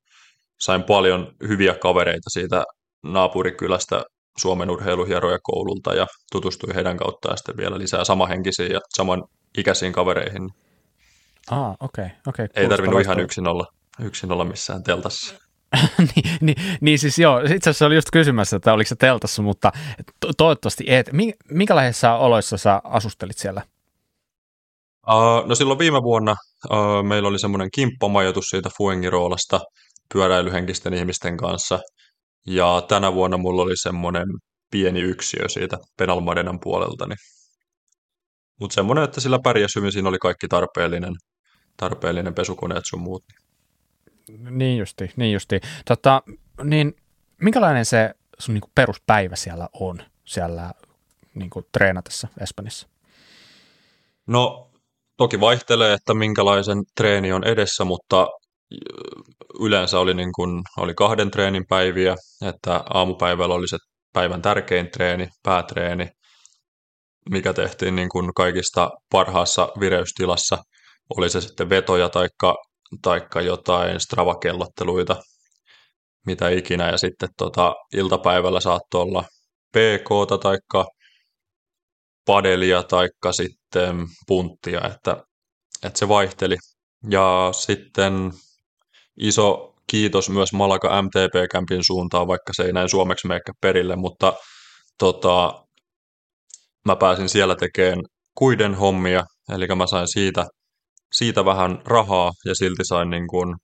sain paljon hyviä kavereita siitä naapurikylästä Suomen urheiluhieroja koululta ja tutustuin heidän kauttaan sitten vielä lisää samahenkisiin ja saman ikäisiin kavereihin. Ah, okei, okay, okei. Okay, Ei tarvinnut ihan yksin olla, yksin olla missään teltassa. niin, niin, niin siis joo, itse asiassa oli just kysymässä, että oliko se teltassa, mutta to- toivottavasti et. Minkälaisissa oloissa sä asustelit siellä? Uh, no silloin viime vuonna uh, meillä oli semmoinen kimppamajoitus siitä Fuengiroolasta pyöräilyhenkisten ihmisten kanssa. Ja tänä vuonna mulla oli semmoinen pieni yksiö siitä Penalmadenan puolelta. Niin. Mutta semmoinen, että sillä pärjäs hyvin, siinä oli kaikki tarpeellinen, tarpeellinen pesukoneet sun muut. Niin justi, niin justi. Tota, niin minkälainen se sun niinku peruspäivä siellä on, siellä niinku treenatessa Espanjassa? No toki vaihtelee, että minkälaisen treeni on edessä, mutta yleensä oli, niin kuin, oli kahden treenin päiviä, että aamupäivällä oli se päivän tärkein treeni, päätreeni, mikä tehtiin niin kuin kaikista parhaassa vireystilassa. Oli se sitten vetoja taikka, taikka jotain stravakellotteluita, mitä ikinä. Ja sitten tota, iltapäivällä saattoi olla PK taikka padelia taikka sitten punttia, että, että se vaihteli. Ja sitten iso kiitos myös Malaka MTP-kämpin suuntaan, vaikka se ei näin suomeksi mene perille, mutta tota, mä pääsin siellä tekemään kuiden hommia, eli mä sain siitä, siitä vähän rahaa ja silti sain niin kuin,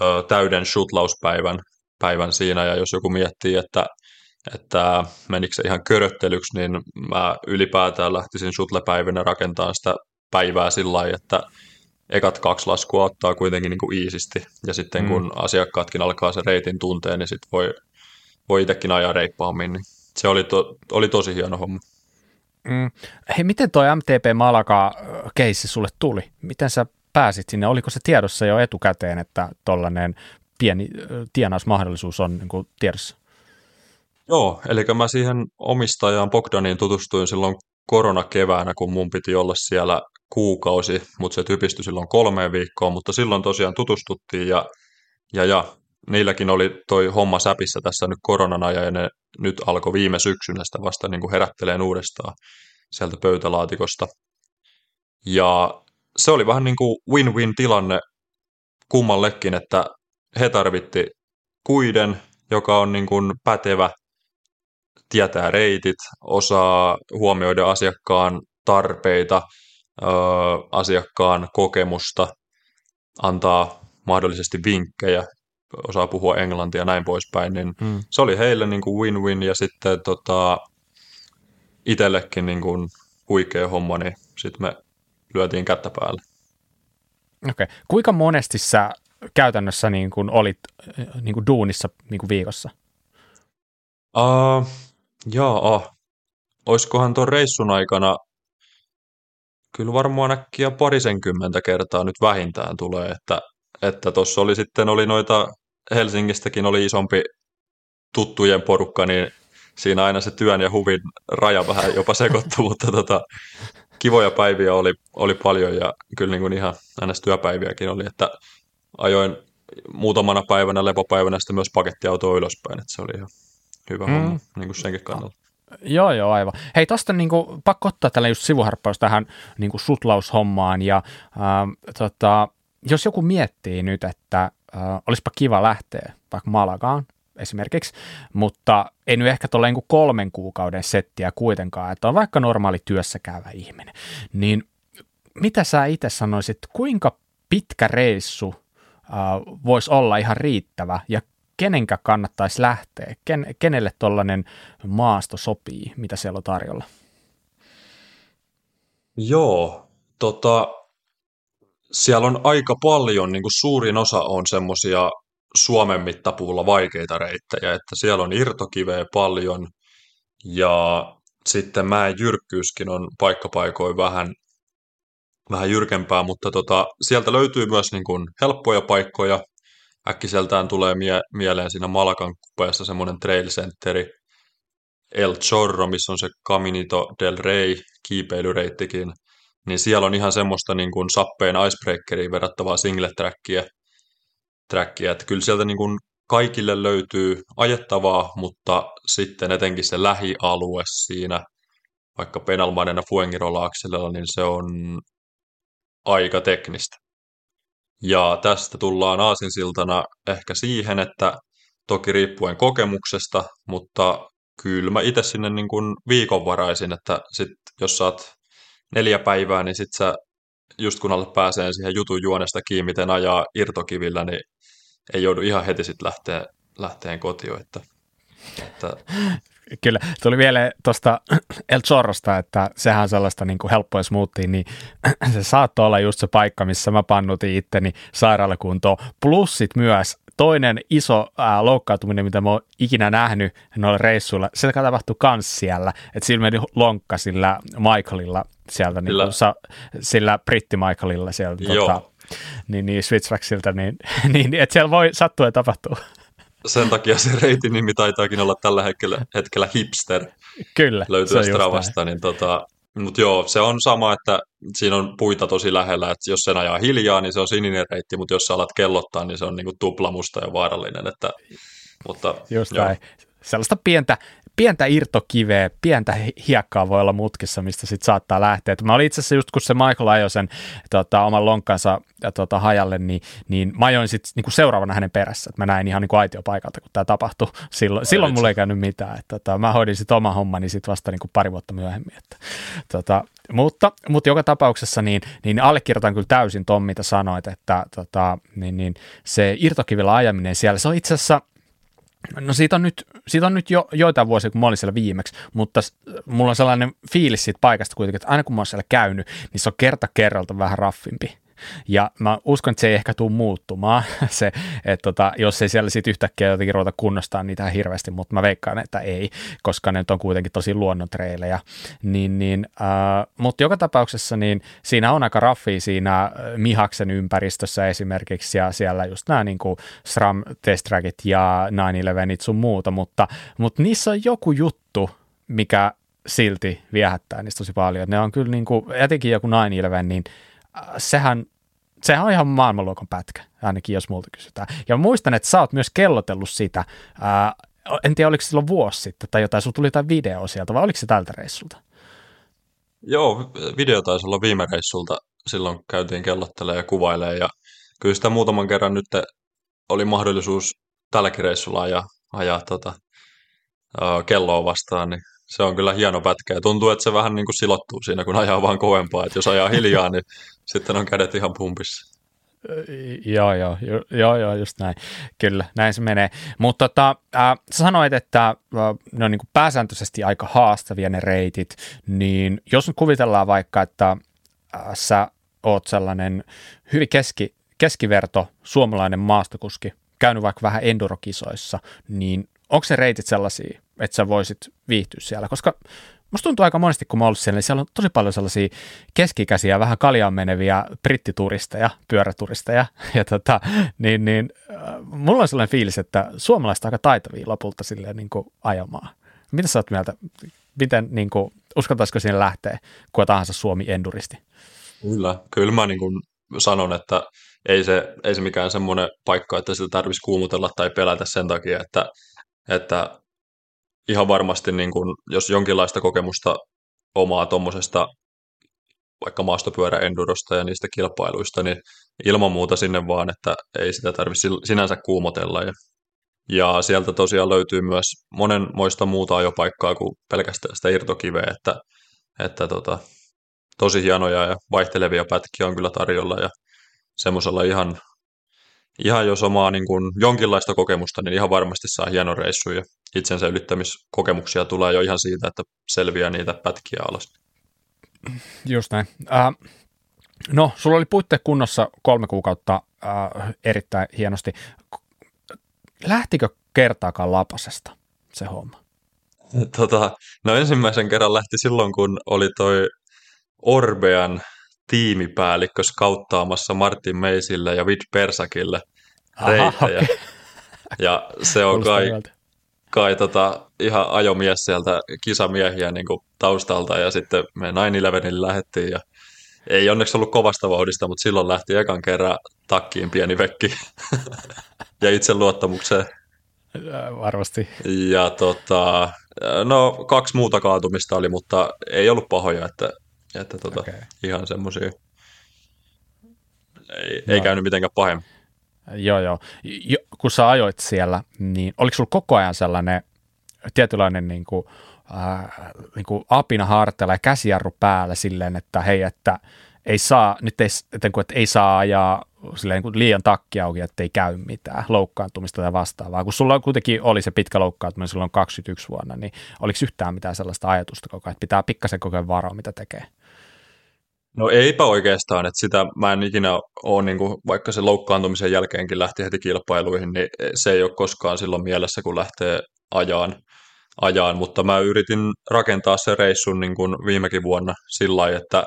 ö, täyden shutlauspäivän päivän siinä, ja jos joku miettii, että, että menikö se ihan köröttelyksi, niin mä ylipäätään lähtisin shutlepäivänä rakentamaan sitä päivää sillä lailla, että ekat kaksi laskua ottaa kuitenkin niin kuin iisisti, ja sitten mm. kun asiakkaatkin alkaa se reitin tunteen, niin sitten voi, voi itsekin ajaa reippaammin, niin se oli, to, oli tosi hieno homma. Mm. Hei, miten toi MTP Malaka keissi sulle tuli? Miten sä pääsit sinne? Oliko se tiedossa jo etukäteen, että tollainen pieni tienausmahdollisuus on niin kuin tiedossa? Joo, eli mä siihen omistajaan Bogdaniin tutustuin silloin koronakeväänä, kun mun piti olla siellä kuukausi, mutta se typistyi silloin kolmeen viikkoon, mutta silloin tosiaan tutustuttiin ja, ja, ja niilläkin oli toi homma säpissä tässä nyt koronan ajan ja ne nyt alkoi viime syksynä sitä vasta niin kuin herätteleen uudestaan sieltä pöytälaatikosta. Ja se oli vähän niin kuin win-win tilanne kummallekin, että he tarvitti kuiden, joka on niin kuin pätevä, tietää reitit, osaa huomioida asiakkaan tarpeita, asiakkaan kokemusta, antaa mahdollisesti vinkkejä, osaa puhua englantia ja näin poispäin, niin hmm. se oli heille niin kuin win-win ja sitten tota, itsellekin niin kuin huikea homma, niin sitten me lyötiin kättä päälle. Okei. Okay. Kuinka monesti sä käytännössä niin kuin olit niin kuin duunissa niin kuin viikossa? Uh, jaa, olisikohan tuon reissun aikana kyllä varmaan äkkiä parisenkymmentä kertaa nyt vähintään tulee, että että tuossa oli sitten oli noita, Helsingistäkin oli isompi tuttujen porukka, niin siinä aina se työn ja huvin raja vähän jopa sekoittui, mutta tota, kivoja päiviä oli, oli paljon ja kyllä niin kuin ihan aina työpäiviäkin oli, että ajoin muutamana päivänä, lepopäivänä sitten myös pakettiautoa ylöspäin, että se oli ihan hyvä mm. homma niin kuin senkin kannalta. Joo, joo, aivan. Hei, tuosta niin kuin, pakko ottaa tällä just sivuharppaus tähän niin kuin sutlaushommaan ja äh, tota, jos joku miettii nyt, että äh, olisipa kiva lähteä vaikka Malagaan esimerkiksi, mutta ei nyt ehkä tuolla kolmen kuukauden settiä kuitenkaan, että on vaikka normaali työssä käyvä ihminen, niin mitä sä itse sanoisit, kuinka pitkä reissu äh, voisi olla ihan riittävä ja kenenkä kannattaisi lähteä, Ken, kenelle tuollainen maasto sopii, mitä siellä on tarjolla? Joo, tota, siellä on aika paljon, niin kuin suurin osa on semmoisia Suomen mittapuulla vaikeita reittejä, että siellä on irtokiveä paljon ja sitten mäen jyrkkyyskin on paikkapaikoin vähän, vähän jyrkempää, mutta tota, sieltä löytyy myös niin kuin helppoja paikkoja. Äkkiseltään tulee mie- mieleen siinä Malakan kupeessa semmoinen trail centeri, El Chorro, missä on se Caminito del Rey kiipeilyreittikin, niin siellä on ihan semmoista niin kuin sappeen icebreakeriin verrattavaa single-trackia, trackia, että kyllä sieltä niin kuin kaikille löytyy ajettavaa, mutta sitten etenkin se lähialue siinä, vaikka Penalmanen ja fuengirola niin se on aika teknistä. Ja tästä tullaan aasinsiltana ehkä siihen, että toki riippuen kokemuksesta, mutta kyllä mä itse sinne niin kuin viikonvaraisin, että sit, jos saat neljä päivää, niin sit sä just kun alle pääsee siihen jutun juonesta kiinni, miten ajaa irtokivillä, niin ei joudu ihan heti sitten lähteä, lähteen kotiin. Että, että... Kyllä, tuli vielä tuosta El Chorrosta, että sehän on sellaista niin kuin helppoa smoothia, niin se saattoi olla just se paikka, missä mä pannutin itteni sairaalakuntoon. Plussit myös toinen iso ää, loukkaantuminen, mitä mä oon ikinä nähnyt noilla reissuilla, se tapahtui kans siellä, että sillä meni lonkka sillä Michaelilla sieltä, niin kuin, sa, sillä britti Michaelilla sieltä, tota, niin, niin Switchbacksilta, niin, niin että siellä voi sattua ja tapahtua. Sen takia se reitin nimi taitaakin olla tällä hetkellä, hetkellä hipster. Kyllä, Löytyy Stravasta, niin tota, mutta joo, se on sama, että siinä on puita tosi lähellä, että jos sen ajaa hiljaa, niin se on sininen reitti, mutta jos sä alat kellottaa, niin se on niinku tuplamusta ja vaarallinen. Että, mutta, Just joo. näin. Sellaista pientä, pientä irtokiveä, pientä hiekkaa voi olla mutkissa, mistä sitten saattaa lähteä. mä olin itse asiassa just kun se Michael ajoi sen tota, oman lonkkansa tota, hajalle, niin, niin mä ajoin sitten niinku seuraavana hänen perässä. Et mä näin ihan niinku aitiopaikalta, kun tämä tapahtui. Silloin, silloin mulla ei käynyt mitään. Et, tota, mä hoidin sitten oman hommani sitten vasta niinku pari vuotta myöhemmin. Että, tota, mutta, mutta joka tapauksessa niin, niin allekirjoitan kyllä täysin Tom, mitä sanoit, että tota, niin, niin, se irtokivillä ajaminen siellä, se on itse asiassa – No siitä on nyt, siitä on nyt jo joitain vuosia, kun mä olin siellä viimeksi, mutta mulla on sellainen fiilis siitä paikasta kuitenkin, että aina kun mä oon siellä käynyt, niin se on kerta kerralta vähän raffimpi. Ja mä uskon, että se ei ehkä tule muuttumaan, se, että tota, jos ei siellä sitten yhtäkkiä jotenkin ruveta kunnostaa niitä hirveästi, mutta mä veikkaan, että ei, koska ne on kuitenkin tosi luonnontreilejä. Niin, niin, äh, mutta joka tapauksessa niin siinä on aika raffi siinä Mihaksen ympäristössä esimerkiksi, ja siellä just nämä niin kuin SRAM Test ja 911 sun muuta, mutta, mutta niissä on joku juttu, mikä silti viehättää niistä tosi paljon. Ne on kyllä niin kuin, etenkin joku 911, niin sehän sehän on ihan maailmanluokan pätkä, ainakin jos multa kysytään. Ja muistan, että sä oot myös kellotellut sitä, ää, en tiedä oliko silloin vuosi sitten tai jotain, sulla tuli jotain videoa sieltä, vai oliko se tältä reissulta? Joo, video taisi olla viime reissulta, silloin käytiin kellottelemaan ja kuvailemaan, ja kyllä sitä muutaman kerran nyt oli mahdollisuus tälläkin reissulla ajaa, ajaa tota, kelloa vastaan, niin se on kyllä hieno pätkä ja tuntuu, että se vähän niin kuin silottuu siinä, kun ajaa vaan kovempaa. Että jos ajaa hiljaa, niin sitten on kädet ihan pumpissa. Joo, joo, joo, joo, just näin. Kyllä, näin se menee. Mutta tota, äh, sanoit, että äh, ne on niin pääsääntöisesti aika haastavia ne reitit, niin jos nyt kuvitellaan vaikka, että äh, sä oot sellainen hyvin keski, keskiverto suomalainen maastokuski, käynyt vaikka vähän endurokisoissa, niin onko se reitit sellaisia, että sä voisit viihtyä siellä, koska musta tuntuu aika monesti, kun mä ollut siellä, niin siellä on tosi paljon sellaisia keskikäisiä, vähän kaljaan meneviä brittituristeja, pyöräturisteja, ja tota, niin, niin äh, mulla on sellainen fiilis, että suomalaiset aika taitavia lopulta silleen niin kuin ajamaan. Mitä sä oot mieltä? Miten, niin kuin, uskaltaisiko sinne lähteä kuka tahansa Suomi-enduristi? Kyllä, kyllä mä niin kuin sanon, että ei se, ei se mikään semmoinen paikka, että sitä tarvitsisi kuumutella tai pelätä sen takia, että, että ihan varmasti, niin kun, jos jonkinlaista kokemusta omaa tuommoisesta vaikka maastopyöräendurosta ja niistä kilpailuista, niin ilman muuta sinne vaan, että ei sitä tarvitse sinänsä kuumotella. Ja, ja sieltä tosiaan löytyy myös monenmoista muuta ajopaikkaa kuin pelkästään sitä irtokiveä, että, että tota, tosi hienoja ja vaihtelevia pätkiä on kyllä tarjolla ja semmoisella ihan ihan jos omaa niin kuin jonkinlaista kokemusta, niin ihan varmasti saa hieno reissu ja itsensä ylittämiskokemuksia tulee jo ihan siitä, että selviää niitä pätkiä alas. Just näin. Äh, no, sulla oli puitteet kunnossa kolme kuukautta äh, erittäin hienosti. Lähtikö kertaakaan lapasesta se homma? Tota, no ensimmäisen kerran lähti silloin, kun oli toi Orbean tiimipäällikkö skauttaamassa Martin Meisille ja Vid Persakille reittejä. Okay. Ja se on kai, kai tota, ihan ajomies sieltä kisamiehiä niin kuin taustalta ja sitten me 9 lähettiin ja ei onneksi ollut kovasta vauhdista, mutta silloin lähti ekan kerran takkiin pieni vekki ja itse luottamukseen. Varmasti. Ja tota, no kaksi muuta kaatumista oli, mutta ei ollut pahoja, että, että tota, okay. ihan semmoisia ei, no. ei käynyt mitenkään pahemmin. Joo, joo. Jo, kun sä ajoit siellä, niin oliko sulla koko ajan sellainen tietynlainen niin kuin, äh, niin kuin apina harteilla ja käsijarru päällä silleen, että hei, että ei saa, nyt ei, että, että ei saa ajaa silleen, niin kuin liian takki auki, että ei käy mitään loukkaantumista tai vastaavaa. Kun sulla kuitenkin oli se pitkä loukkaantuminen silloin 21 vuonna, niin oliko yhtään mitään sellaista ajatusta koko ajan, että pitää pikkasen koko ajan varoa, mitä tekee? No eipä oikeastaan, että sitä mä en ikinä ole, niin kuin, vaikka se loukkaantumisen jälkeenkin lähti heti kilpailuihin, niin se ei ole koskaan silloin mielessä, kun lähtee ajaan, ajaan. mutta mä yritin rakentaa se reissun niin kuin viimekin vuonna sillä lailla, että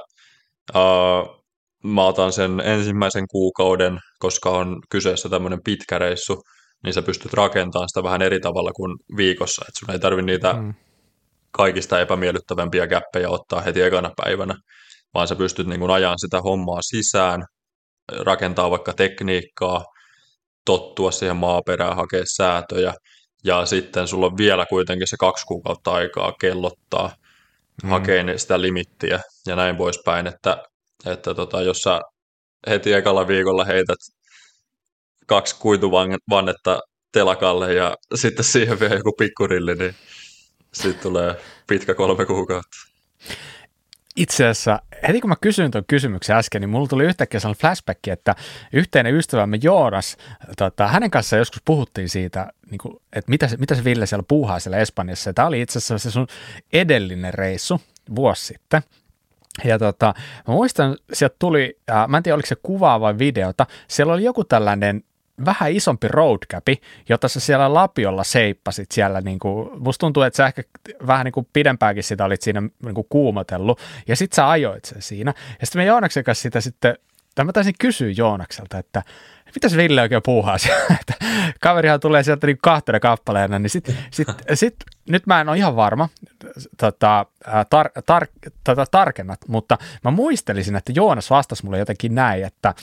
uh, mä otan sen ensimmäisen kuukauden, koska on kyseessä tämmöinen pitkä reissu, niin sä pystyt rakentamaan sitä vähän eri tavalla kuin viikossa, että sun ei tarvi niitä mm. kaikista epämiellyttävämpiä käppejä ottaa heti ekana päivänä, vaan sä pystyt niin kuin ajamaan sitä hommaa sisään, rakentaa vaikka tekniikkaa, tottua siihen maaperään, hakea säätöjä, ja sitten sulla on vielä kuitenkin se kaksi kuukautta aikaa kellottaa, mm. hakea sitä limittiä ja näin poispäin, että, että tota, jos sä heti ekalla viikolla heität kaksi kuituvannetta telakalle ja sitten siihen vielä joku pikkurilli, niin sitten tulee pitkä kolme kuukautta itse asiassa, heti kun mä kysyin tuon kysymyksen äsken, niin mulla tuli yhtäkkiä sellainen flashback, että yhteinen ystävämme Joonas, tota, hänen kanssaan joskus puhuttiin siitä, niin kuin, että mitä se, mitä se Ville siellä puuhaa siellä Espanjassa. Tämä oli itse asiassa se sun edellinen reissu vuosi sitten. Ja tota, mä muistan, sieltä tuli, äh, mä en tiedä oliko se kuvaa vai videota, siellä oli joku tällainen vähän isompi roadcapi, jota sä siellä Lapiolla seippasit siellä, niin kuin, musta tuntuu, että sä ehkä vähän niin kuin pidempäänkin sitä olit siinä niin kuin kuumotellut, ja sit sä ajoit sen siinä. Ja sitten me Joonaksen kanssa sitä sitten, tai mä taisin kysyä Joonakselta, että mitä se Ville oikein puuhaa siellä, kaverihan tulee sieltä niin kahtena kappaleena, niin sit, sit, sit, nyt mä en ole ihan varma, tota, tar, tar, tota, tarkennat, mutta mä muistelisin, että Joonas vastasi mulle jotenkin näin, että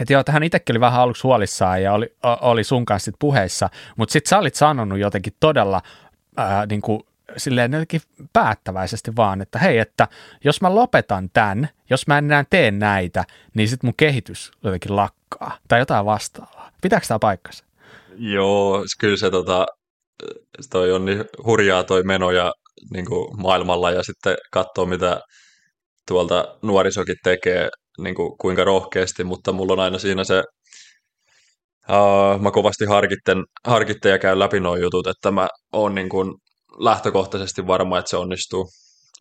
että joo, hän itsekin oli vähän aluksi huolissaan ja oli, oli sun kanssa sit puheissa, mutta sitten sä olit sanonut jotenkin todella ää, niin kuin, silleen jotenkin päättäväisesti vaan, että hei, että jos mä lopetan tämän, jos mä en enää tee näitä, niin sitten mun kehitys jotenkin lakkaa tai jotain vastaavaa. Pitääkö tämä paikkansa? Joo, kyllä se tota, toi on niin hurjaa toi meno ja niin kuin maailmalla ja sitten katsoo, mitä tuolta nuorisokin tekee niin kuin, kuinka rohkeasti, mutta mulla on aina siinä se, uh, mä kovasti harkitten, harkitten ja käyn läpi nuo jutut, että mä oon niin kuin lähtökohtaisesti varma, että se onnistuu,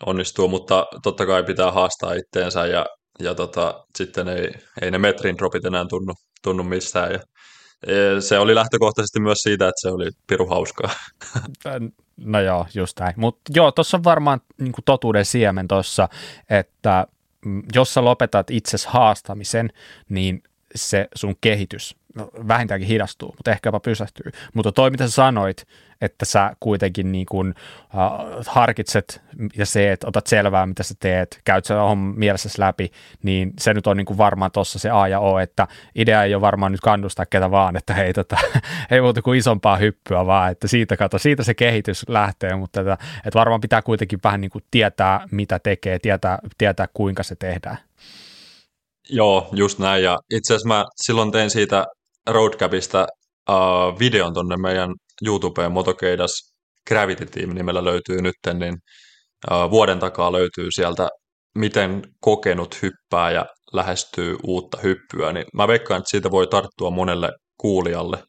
onnistuu mutta totta kai pitää haastaa itteensä ja, ja tota, sitten ei, ei ne metrin dropit enää tunnu, tunnu missään ja e, se oli lähtökohtaisesti myös siitä, että se oli piru hauskaa. No joo, just näin. Mutta joo, tuossa on varmaan niin totuuden siemen tuossa, että jos sä lopetat itses haastamisen, niin se sun kehitys no, vähintäänkin hidastuu, mutta ehkä jopa pysähtyy. Mutta toi, mitä sä sanoit, että sä kuitenkin niin kuin, uh, harkitset ja se, että otat selvää, mitä sä teet, käyt sä homman mielessäsi läpi, niin se nyt on niin kuin varmaan tuossa se A ja O, että idea ei ole varmaan nyt kannustaa ketä vaan, että hei, tota, ei muuta kuin isompaa hyppyä vaan, että siitä, kato, siitä se kehitys lähtee, mutta että, että varmaan pitää kuitenkin vähän niin kuin tietää, mitä tekee, tietää, tietää kuinka se tehdään. Joo, just näin. Ja itse asiassa mä silloin tein siitä Roadcapista uh, videon tonne meidän YouTubeen Motokeidas Gravity Team nimellä löytyy nyt, niin uh, vuoden takaa löytyy sieltä miten kokenut hyppää ja lähestyy uutta hyppyä, niin mä veikkaan, että siitä voi tarttua monelle kuulijalle,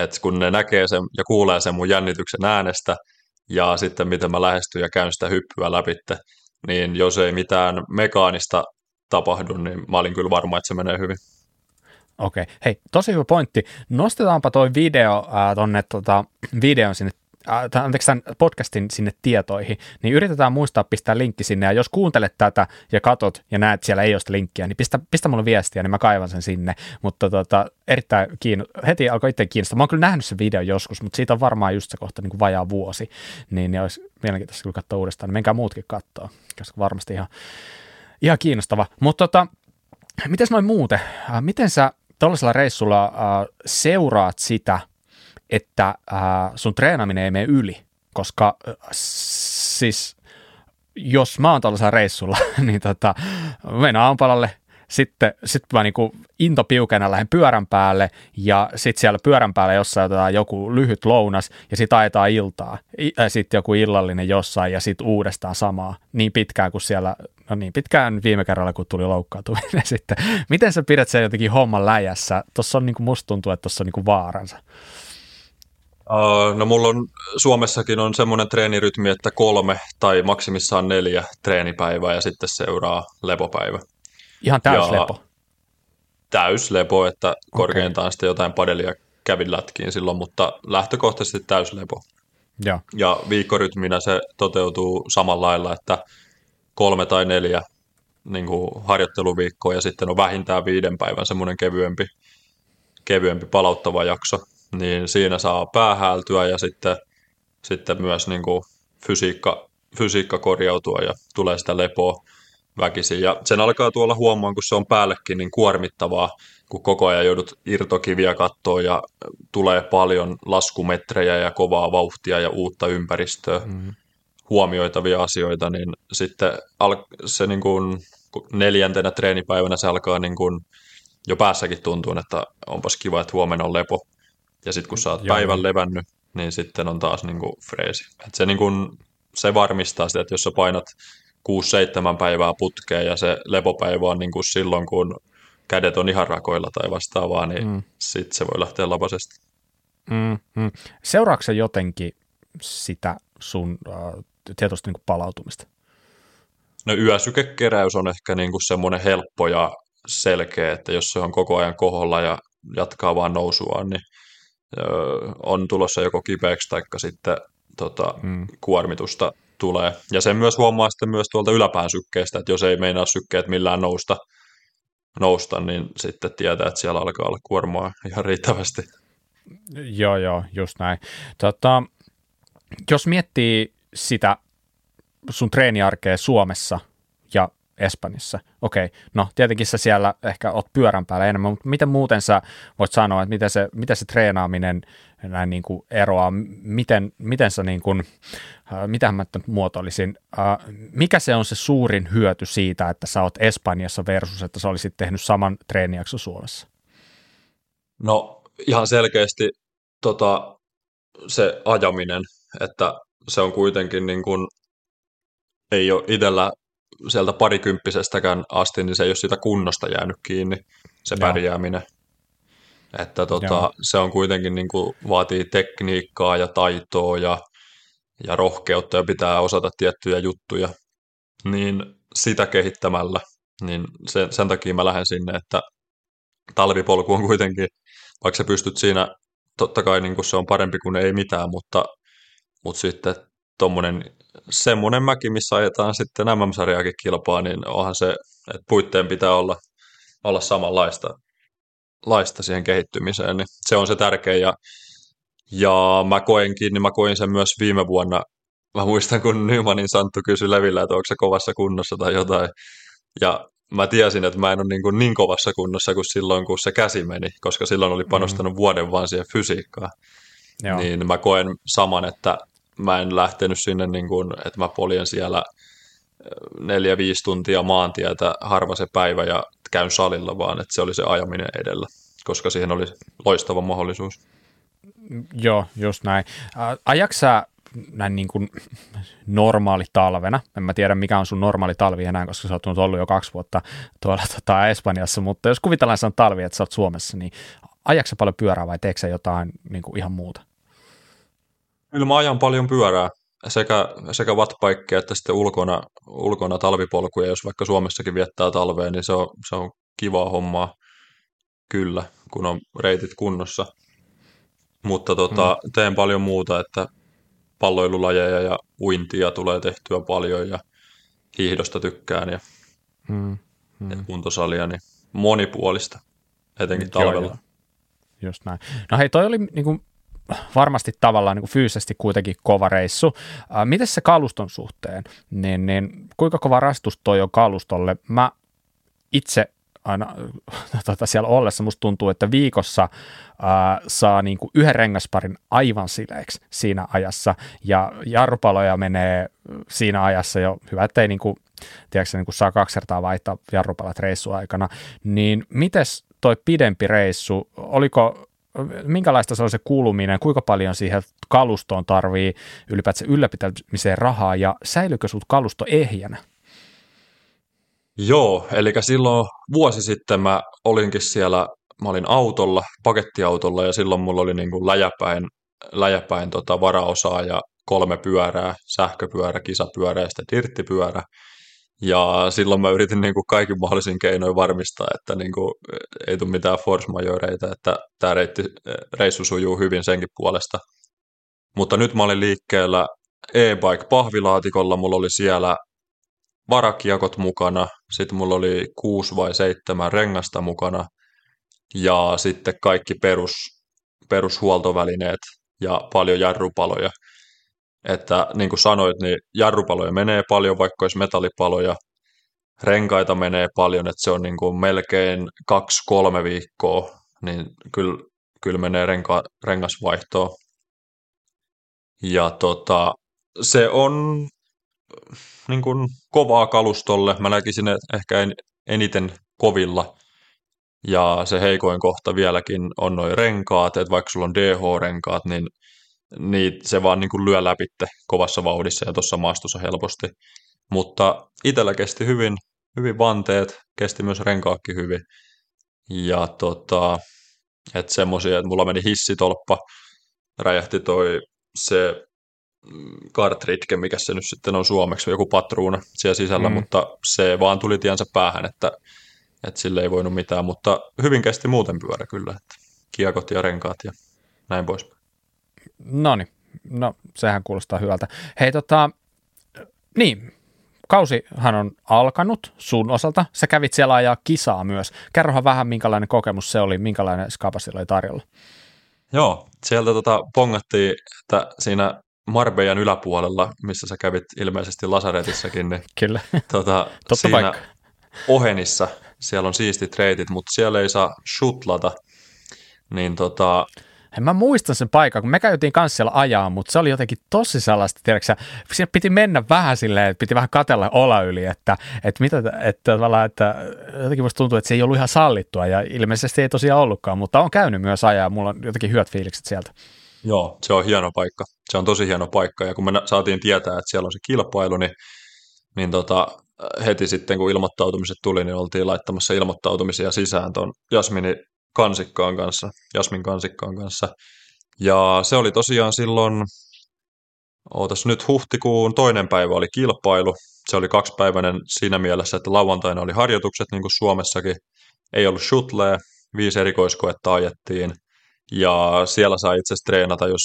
että kun ne näkee sen ja kuulee sen mun jännityksen äänestä ja sitten miten mä lähestyn ja käyn sitä hyppyä läpi, niin jos ei mitään mekaanista tapahdu, niin mä olin kyllä varma, että se menee hyvin. Okei, okay. hei, tosi hyvä pointti. Nostetaanpa toi video äh, tonne tota, videon sinne äh, anteeksi, tämän podcastin sinne tietoihin, niin yritetään muistaa pistää linkki sinne, ja jos kuuntelet tätä ja katot ja näet, että siellä ei ole sitä linkkiä, niin pistä, pistä mulle viestiä, niin mä kaivan sen sinne, mutta tota, erittäin kiinno- heti alkoi itse kiinnostaa. Mä oon kyllä nähnyt sen video joskus, mutta siitä on varmaan just se kohta niin kuin vajaa vuosi, niin, niin olisi mielenkiintoista kyllä katsoa uudestaan, niin menkää muutkin katsoa, koska varmasti ihan, ihan kiinnostava. Mutta tota, miten noin muuten, äh, miten sä tuollaisella reissulla äh, seuraat sitä, että äh, sun treenaminen ei mene yli, koska äh, siis jos mä oon tuollaisella reissulla, niin tota, menen aamupalalle, sitten sit mä niinku into piukena lähden pyörän päälle ja sitten siellä pyörän päällä jossain otetaan joku lyhyt lounas ja sitten ajetaan iltaa. Äh, sitten joku illallinen jossain ja sitten uudestaan samaa niin pitkään kuin siellä, no niin pitkään viime kerralla kun tuli loukkaantuminen sitten. Miten sä pidät sen jotenkin homman läjässä? Tuossa on niinku, musta tuntuu, että tuossa on niinku vaaransa. Uh, no mulla on Suomessakin on semmoinen treenirytmi, että kolme tai maksimissaan neljä treenipäivää ja sitten seuraa lepopäivä. Ihan täyslepo? Täyslepo, että okay. korkeintaan sitten jotain padelia kävin lätkiin silloin, mutta lähtökohtaisesti täyslepo. Ja, ja viikkorytminä se toteutuu samalla lailla, että kolme tai neljä niin kuin harjoitteluviikkoa ja sitten on vähintään viiden päivän semmoinen kevyempi, kevyempi palauttava jakso niin siinä saa päähältyä ja sitten, sitten myös niin kuin fysiikka, fysiikka korjautua ja tulee sitä lepoa väkisin. Ja sen alkaa tuolla huomaan, kun se on päällekin niin kuormittavaa, kun koko ajan joudut irtokiviä katsoa ja tulee paljon laskumetrejä ja kovaa vauhtia ja uutta ympäristöä, mm. Huomioitavia asioita, niin sitten se niin kuin neljäntenä treenipäivänä se alkaa niin kuin jo päässäkin tuntuu, että onpas kiva, että huomenna on lepo. Ja sitten kun sä oot Joo. päivän levännyt, niin sitten on taas niin kuin freesi. Et se, niin kuin, se varmistaa sitä, että jos sä painat 6-7 päivää putkeen ja se lepopäivä on niin kuin silloin, kun kädet on ihan rakoilla tai vastaavaa, niin mm. sitten se voi lähteä lapasesti. Mm, mm. Seuraatko jotenkin sitä sun äh, tietoista niin palautumista? No yösykekeräys on ehkä niin kuin semmoinen helppo ja selkeä, että jos se on koko ajan koholla ja jatkaa vaan nousuaan, niin on tulossa joko kipeäksi tai sitten tota, hmm. kuormitusta tulee. Ja sen myös huomaa sitten myös tuolta yläpään sykkeestä, että jos ei meinaa sykkeet millään nousta, nousta, niin sitten tietää, että siellä alkaa olla kuormaa ihan riittävästi. Joo, joo, just näin. Tota, jos miettii sitä sun treeniarkea Suomessa ja Espanjassa. Okei, no tietenkin sä siellä ehkä oot pyörän päällä enemmän, mutta miten muuten sä voit sanoa, että miten se, miten se treenaaminen näin niin kuin eroaa, miten, miten sä niin kuin, äh, mitä mä nyt muotoilisin, äh, mikä se on se suurin hyöty siitä, että sä oot Espanjassa versus, että sä olisit tehnyt saman treenijakso Suomessa? No ihan selkeästi tota, se ajaminen, että se on kuitenkin niin kuin, ei ole itsellä sieltä parikymppisestäkään asti, niin se ei ole siitä kunnosta jäänyt kiinni, se Joo. pärjääminen. Että tota, se on kuitenkin niin kuin, vaatii tekniikkaa ja taitoa ja, ja rohkeutta ja pitää osata tiettyjä juttuja. Niin sitä kehittämällä, niin sen, sen takia mä lähden sinne, että talvipolku on kuitenkin, vaikka sä pystyt siinä, totta kai niin kuin se on parempi kuin ei mitään, mutta, mutta sitten tuommoinen semmoinen mäki, missä ajetaan sitten MM-sarjaakin kilpaa, niin onhan se, että puitteen pitää olla, olla samanlaista laista siihen kehittymiseen, niin se on se tärkeä ja, ja mä koenkin, niin mä koin sen myös viime vuonna, mä muistan kun Nymanin Santtu kysyi Levillä, että onko se kovassa kunnossa tai jotain, ja mä tiesin, että mä en ole niin, kuin niin kovassa kunnossa kuin silloin, kun se käsi meni, koska silloin oli panostanut mm. vuoden vaan siihen fysiikkaan. Joo. Niin mä koen saman, että mä en lähtenyt sinne, niin kuin, että mä poljen siellä neljä-viisi tuntia maantietä harva se päivä ja käyn salilla, vaan että se oli se ajaminen edellä, koska siihen oli loistava mahdollisuus. Joo, just näin. Ajaksä näin niin kuin normaali talvena, en mä tiedä mikä on sun normaali talvi enää, koska sä oot ollut jo kaksi vuotta tuolla tota, Espanjassa, mutta jos kuvitellaan sen talvi, että sä oot Suomessa, niin ajaksä paljon pyörää vai teekö jotain niin kuin ihan muuta? Kyllä mä ajan paljon pyörää sekä, sekä wattbikeja että sitten ulkona, ulkona talvipolkuja, jos vaikka Suomessakin viettää talvea, niin se on, se on kivaa hommaa kyllä, kun on reitit kunnossa. Mutta tota, mm. teen paljon muuta, että palloilulajeja ja uintia tulee tehtyä paljon ja hiihdosta tykkään ja, hmm. Hmm. ja kuntosalia, niin monipuolista, etenkin talvella. Joo, joo. Just näin. No hei, toi oli niin kuin, varmasti tavallaan niin fyysisesti kuitenkin kova reissu. Äh, miten se kaluston suhteen, niin, niin kuinka kova rastus toi on kalustolle? Mä itse aina tota, siellä ollessa musta tuntuu, että viikossa ää, saa niin kuin yhden rengasparin aivan sileeksi siinä ajassa, ja jarrupaloja menee siinä ajassa jo, hyvä ettei niin kuin, tiedätkö, niin kuin saa kaksi kertaa vaihtaa jarrupalat reissuaikana, niin mites toi pidempi reissu, oliko minkälaista se on se kuuluminen, kuinka paljon siihen kalustoon tarvii ylipäätään ylläpitämiseen rahaa ja säilyykö sut kalusto ehjänä? Joo, eli silloin vuosi sitten mä olinkin siellä, mä olin autolla, pakettiautolla ja silloin mulla oli niin kuin läjäpäin, läjäpäin tota varaosaa ja kolme pyörää, sähköpyörä, kisapyörä ja sitten tirttipyörä. Ja silloin mä yritin niin kuin kaikin mahdollisin keinoin varmistaa, että niin kuin ei tule mitään force majoreita, että tämä reitti, reissu sujuu hyvin senkin puolesta. Mutta nyt mä olin liikkeellä e-bike pahvilaatikolla, mulla oli siellä varakiekot mukana, sitten mulla oli kuusi vai seitsemän rengasta mukana ja sitten kaikki perus, perushuoltovälineet ja paljon jarrupaloja. Että niin kuin sanoit, niin jarrupaloja menee paljon, vaikka olisi metallipaloja, renkaita menee paljon, että se on niin kuin melkein kaksi-kolme viikkoa, niin kyllä, kyllä menee renka, rengasvaihtoon. Ja tota, se on niin kuin kovaa kalustolle. Mä näkisin että ehkä en, eniten kovilla. Ja se heikoin kohta vieläkin on noin renkaat, että vaikka sulla on DH-renkaat, niin, niin se vaan niin kuin lyö läpitte kovassa vauhdissa ja tuossa maastossa helposti. Mutta itsellä kesti hyvin, hyvin vanteet, kesti myös renkaakki hyvin. Ja tota, että semmoisia, että mulla meni hissitolppa, räjähti toi se kartridge, mikä se nyt sitten on suomeksi, joku patruuna siellä sisällä, mm. mutta se vaan tuli tiensä päähän, että, että sille ei voinut mitään, mutta hyvin kesti muuten pyörä kyllä, että kiekot ja renkaat ja näin pois. No niin, no sehän kuulostaa hyvältä. Hei tota, niin, kausihan on alkanut sun osalta. Sä kävit siellä ajaa kisaa myös. Kerrohan vähän, minkälainen kokemus se oli, minkälainen skapa oli tarjolla. Joo, sieltä tota pongattiin, että siinä Marbejan yläpuolella, missä sä kävit ilmeisesti Lasaretissakin, niin Kyllä. Tota, Totta siinä paikka. Ohenissa siellä on siistit reitit, mutta siellä ei saa shutlata. Niin tota, Mä muistan sen paikan, kun me käytiin kanssa siellä ajaa, mutta se oli jotenkin tosi sellaista, tiedätkö, siinä piti mennä vähän silleen, että piti vähän katella ola yli, että, että, mitä, että, tavallaan, että jotenkin musta tuntuu, että se ei ollut ihan sallittua ja ilmeisesti ei tosiaan ollutkaan, mutta on käynyt myös ajaa, mulla on jotenkin hyvät fiilikset sieltä. Joo, se on hieno paikka. Se on tosi hieno paikka. Ja kun me saatiin tietää, että siellä on se kilpailu, niin, niin tota, heti sitten kun ilmoittautumiset tuli, niin oltiin laittamassa ilmoittautumisia sisään tuon Jasmini Kansikkaan kanssa, Jasmin Kansikkaan kanssa. Ja se oli tosiaan silloin, ootas nyt huhtikuun toinen päivä oli kilpailu. Se oli kaksipäiväinen siinä mielessä, että lauantaina oli harjoitukset niin kuin Suomessakin. Ei ollut shuttlea, viisi erikoiskoetta ajettiin – ja siellä sai itse asiassa treenata, jos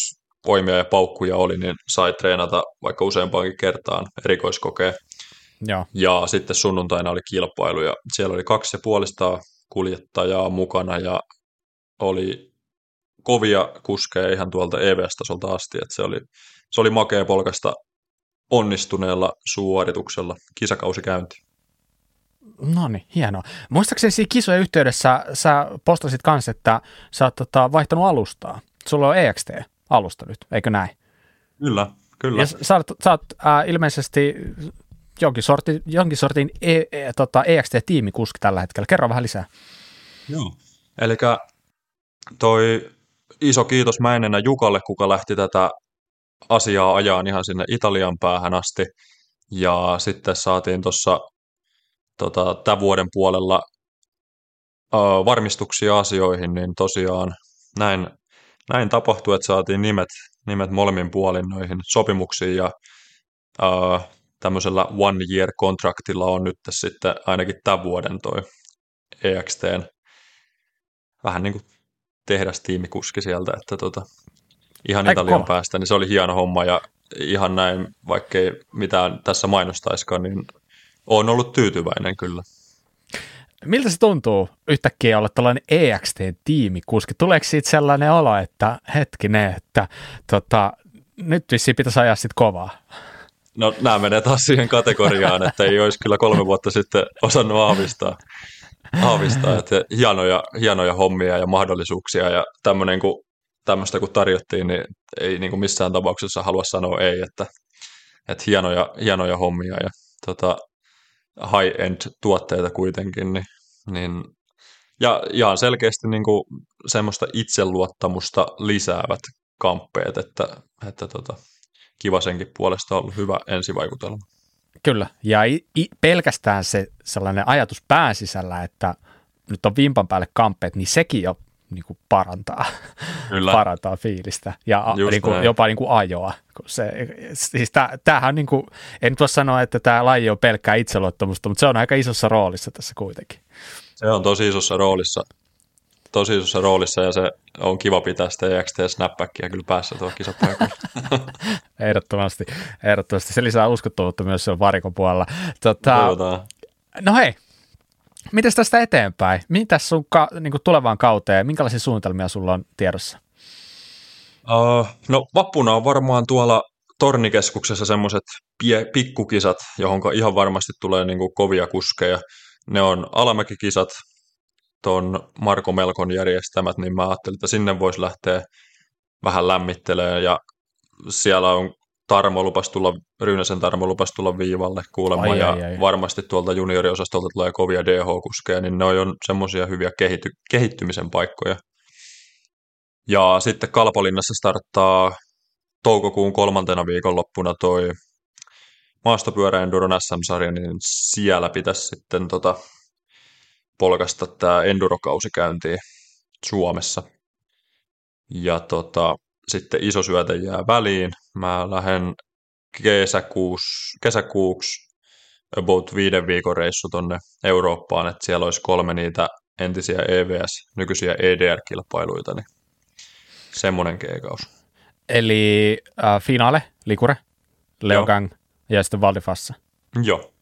voimia ja paukkuja oli, niin sai treenata vaikka useampaankin kertaan erikoiskokeen. Ja. ja sitten sunnuntaina oli kilpailu ja siellä oli kaksi ja puolista kuljettajaa mukana ja oli kovia kuskeja ihan tuolta EVS-tasolta asti, että se oli, se oli makea polkasta onnistuneella suorituksella kisakausi käynti. No niin, hienoa. Muistaakseni siinä kisojen yhteydessä sä postasit kanssa, että sä oot tota, vaihtanut alustaa. Sulla on EXT-alusta nyt, eikö näin? Kyllä, kyllä. Ja sä oot, sä oot äh, ilmeisesti jonkin, sorti, jonkin sortin e, e, tota, EXT-tiimikuski tällä hetkellä. Kerro vähän lisää. Joo, eli toi iso kiitos Mäinenä Jukalle, kuka lähti tätä asiaa ajaan ihan sinne Italian päähän asti. Ja sitten saatiin tuossa tota, tämän vuoden puolella ö, varmistuksia asioihin, niin tosiaan näin, näin tapahtui, että saatiin nimet, nimet molemmin puolin noihin sopimuksiin ja ö, tämmöisellä one year contractilla on nyt sitten ainakin tämän vuoden toi EXTn vähän niin kuin tehdastiimikuski sieltä, että tota, ihan Aika Italian kova. päästä, niin se oli hieno homma ja ihan näin, vaikkei mitään tässä mainostaiskaan, niin olen ollut tyytyväinen kyllä. Miltä se tuntuu yhtäkkiä olla tällainen EXT-tiimikuski? Tuleeko siitä sellainen olo, että hetkinen, että tota, nyt vissiin pitäisi ajaa sitten kovaa? No nämä menee taas siihen kategoriaan, että ei olisi kyllä kolme vuotta sitten osannut aavistaa, aavistaa että hienoja, hienoja hommia ja mahdollisuuksia ja tämmöinen kun, tämmöistä kun tarjottiin, niin ei niin kuin missään tapauksessa halua sanoa ei, että, että hienoja, hienoja hommia ja tota, high-end tuotteita kuitenkin, niin, niin ja ihan selkeästi niin kuin semmoista itseluottamusta lisäävät kamppeet, että, että tota, kiva senkin puolesta on ollut hyvä ensivaikutelma. Kyllä, ja i, i, pelkästään se sellainen ajatus pään sisällä, että nyt on vimpan päälle kamppeet, niin sekin jo niin kuin parantaa, Kyllä. parantaa fiilistä ja niin kuin, jopa niin kuin ajoa. Se, siis tämähän niin kuin, en voi sanoa, että tämä laji on pelkkää itseluottamusta, mutta se on aika isossa roolissa tässä kuitenkin. Se on tosi isossa roolissa, tosi isossa roolissa ja se on kiva pitää sitä EXT snapbackia kyllä päässä tuo kisapaikalla. ehdottomasti, ehdottomasti. Se lisää uskottavuutta myös se varikon puolella. Tota, no hei, Miten tästä eteenpäin? Mitä sun ka, niin tulevaan kauteen, minkälaisia suunnitelmia sulla on tiedossa? Uh, no vappuna on varmaan tuolla Tornikeskuksessa semmoiset pikkukisat, johon ihan varmasti tulee niin kuin kovia kuskeja. Ne on alamäkikisat, tuon Marko Melkon järjestämät, niin mä ajattelin, että sinne voisi lähteä vähän lämmittelemään ja siellä on Tarmo lupas tulla, Ryynäsen Tarmo lupas tulla viivalle kuulemaan, ai, ja ai, ai. varmasti tuolta junioriosastolta tulee kovia DH-kuskeja, niin ne on semmoisia hyviä kehity, kehittymisen paikkoja. Ja sitten Kalpalinnassa starttaa toukokuun kolmantena viikonloppuna toi maastopyöräenduron SM-sarja, niin siellä pitäisi sitten tota, polkasta tämä endurokausi käyntiin Suomessa. Ja tota, sitten iso syöte jää väliin. Mä lähden kesäkuussa, kesäkuuksi about viiden viikon reissu tonne Eurooppaan, että siellä olisi kolme niitä entisiä EVS, nykyisiä EDR-kilpailuita, niin semmoinen keikaus. Eli äh, finaale, Likure, Leogang ja sitten Valdifassa. Joo,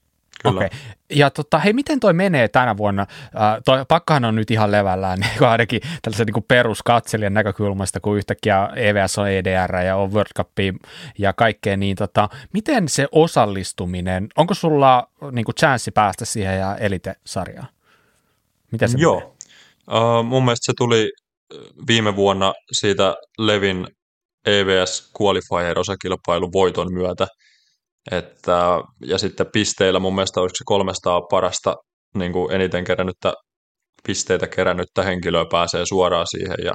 Kyllä. Okay. Ja tota, hei, miten toi menee tänä vuonna? Uh, toi pakkahan on nyt ihan levällään, niin ainakin tällaisen niin peruskatselijan näkökulmasta, kun yhtäkkiä EVS on EDR ja on World Cup ja kaikkea, niin tota, miten se osallistuminen, onko sulla niin kuin chanssi päästä siihen ja Elite-sarjaan? Miten se Joo, uh, mun mielestä se tuli viime vuonna siitä Levin EVS Qualifier-osakilpailun voiton myötä, että, ja sitten pisteillä mun mielestä olisiko se 300 parasta niin kuin eniten kerännyttä pisteitä kerännyttä henkilöä pääsee suoraan siihen ja,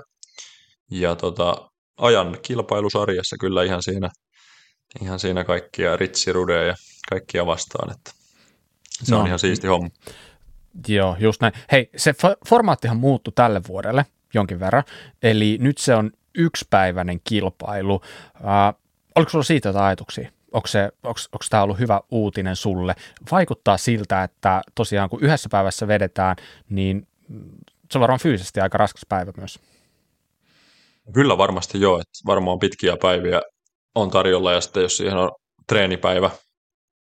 ja tota, ajan kilpailusarjassa kyllä ihan siinä, ihan siinä kaikkia ritsirudeja ja kaikkia vastaan, että se no, on ihan siisti homma. Joo, just näin. Hei, se formaattihan muuttui tälle vuodelle jonkin verran, eli nyt se on yksipäiväinen kilpailu. Uh, oliko sulla siitä jotain ajatuksia? Onko, tämä ollut hyvä uutinen sulle? Vaikuttaa siltä, että tosiaan kun yhdessä päivässä vedetään, niin se on varmaan fyysisesti aika raskas päivä myös. Kyllä varmasti joo, että varmaan pitkiä päiviä on tarjolla ja sitten jos siihen on treenipäivä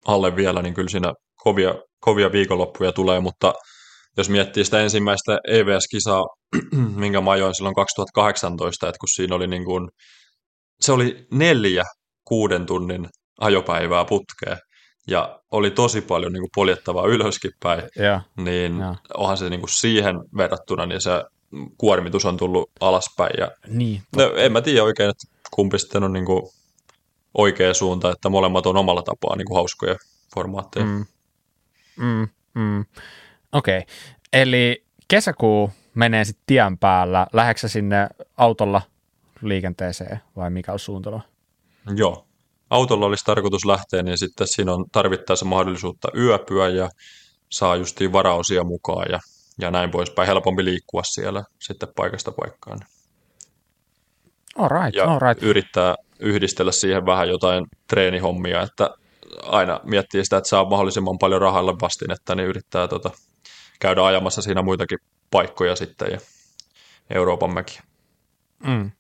alle vielä, niin kyllä siinä kovia, kovia viikonloppuja tulee, mutta jos miettii sitä ensimmäistä EVS-kisaa, minkä mä ajoin silloin 2018, että kun siinä oli niin kuin, se oli neljä kuuden tunnin ajopäivää putkeen ja oli tosi paljon niin kuin poljettavaa ylöskin päin, ja, niin ja. onhan se niin kuin siihen verrattuna, niin se kuormitus on tullut alaspäin. Ja, niin, no, en mä tiedä oikein, että kumpi sitten on niin kuin oikea suunta, että molemmat on omalla tapaa niin kuin hauskoja formaatteja. Mm. Mm, mm. Okei, okay. eli kesäkuu menee sitten tien päällä. Läheksä sinne autolla liikenteeseen vai mikä on suuntelu? Joo, autolla olisi tarkoitus lähteä, niin sitten siinä on tarvittaessa mahdollisuutta yöpyä ja saa justiin varaosia mukaan ja, ja näin poispäin. Helpompi liikkua siellä sitten paikasta paikkaan. All right, ja all right. yrittää yhdistellä siihen vähän jotain treenihommia, että aina miettii sitä, että saa mahdollisimman paljon rahalle vastinetta, niin yrittää tota, käydä ajamassa siinä muitakin paikkoja sitten ja Euroopan mäkiä. Mm.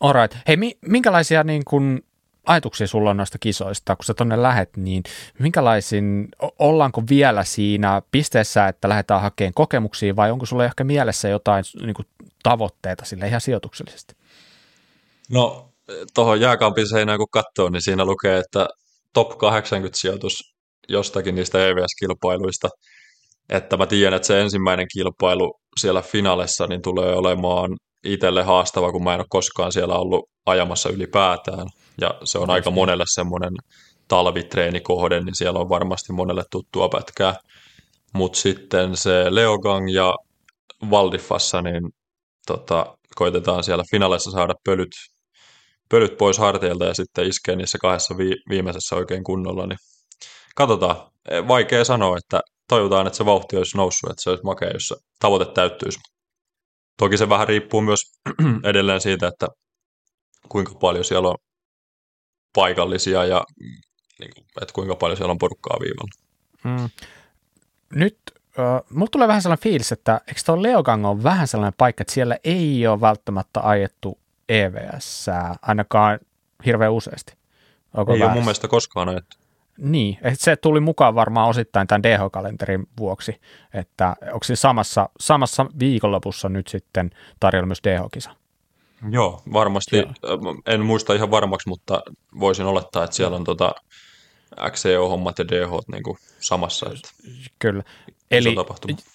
All right. Hei, minkälaisia niin kun ajatuksia sulla on noista kisoista, kun sä tonne lähet, niin minkälaisin, ollaanko vielä siinä pisteessä, että lähdetään hakemaan kokemuksia vai onko sulla ehkä mielessä jotain niin kuin, tavoitteita sille ihan sijoituksellisesti? No tuohon jääkampin seinään kun katsoo, niin siinä lukee, että top 80 sijoitus jostakin niistä EVS-kilpailuista. Että mä tiedän, että se ensimmäinen kilpailu siellä finaalissa niin tulee olemaan itselle haastava, kun mä en ole koskaan siellä ollut ajamassa ylipäätään. Ja se on aika monelle semmoinen talvitreenikohde, niin siellä on varmasti monelle tuttua pätkää. Mutta sitten se Leogang ja Valdifassa, niin tota, koitetaan siellä finaalissa saada pölyt, pölyt pois harteilta ja sitten iskee niissä kahdessa vi- viimeisessä oikein kunnolla. Niin katsotaan. Vaikea sanoa, että toivotaan, että se vauhti olisi noussut, että se olisi makea, jos se tavoite täyttyisi. Toki se vähän riippuu myös edelleen siitä, että kuinka paljon siellä on paikallisia ja niin kuin, että kuinka paljon siellä on porukkaa viivalla. Mm. Nyt äh, mulla tulee vähän sellainen fiilis, että eikö tuo Leogang on vähän sellainen paikka, että siellä ei ole välttämättä ajettu EVS ainakaan hirveän useasti. Onko ei väärässä? ole mun mielestä koskaan ajettu. Niin, että se tuli mukaan varmaan osittain tämän DH-kalenterin vuoksi, että onko se samassa, samassa viikonlopussa nyt sitten tarjolla myös DH-kisa? Joo, varmasti. Joo. En muista ihan varmaksi, mutta voisin olettaa, että siellä on tota XCO-hommat ja DH niin kuin samassa. Että Kyllä. Eli,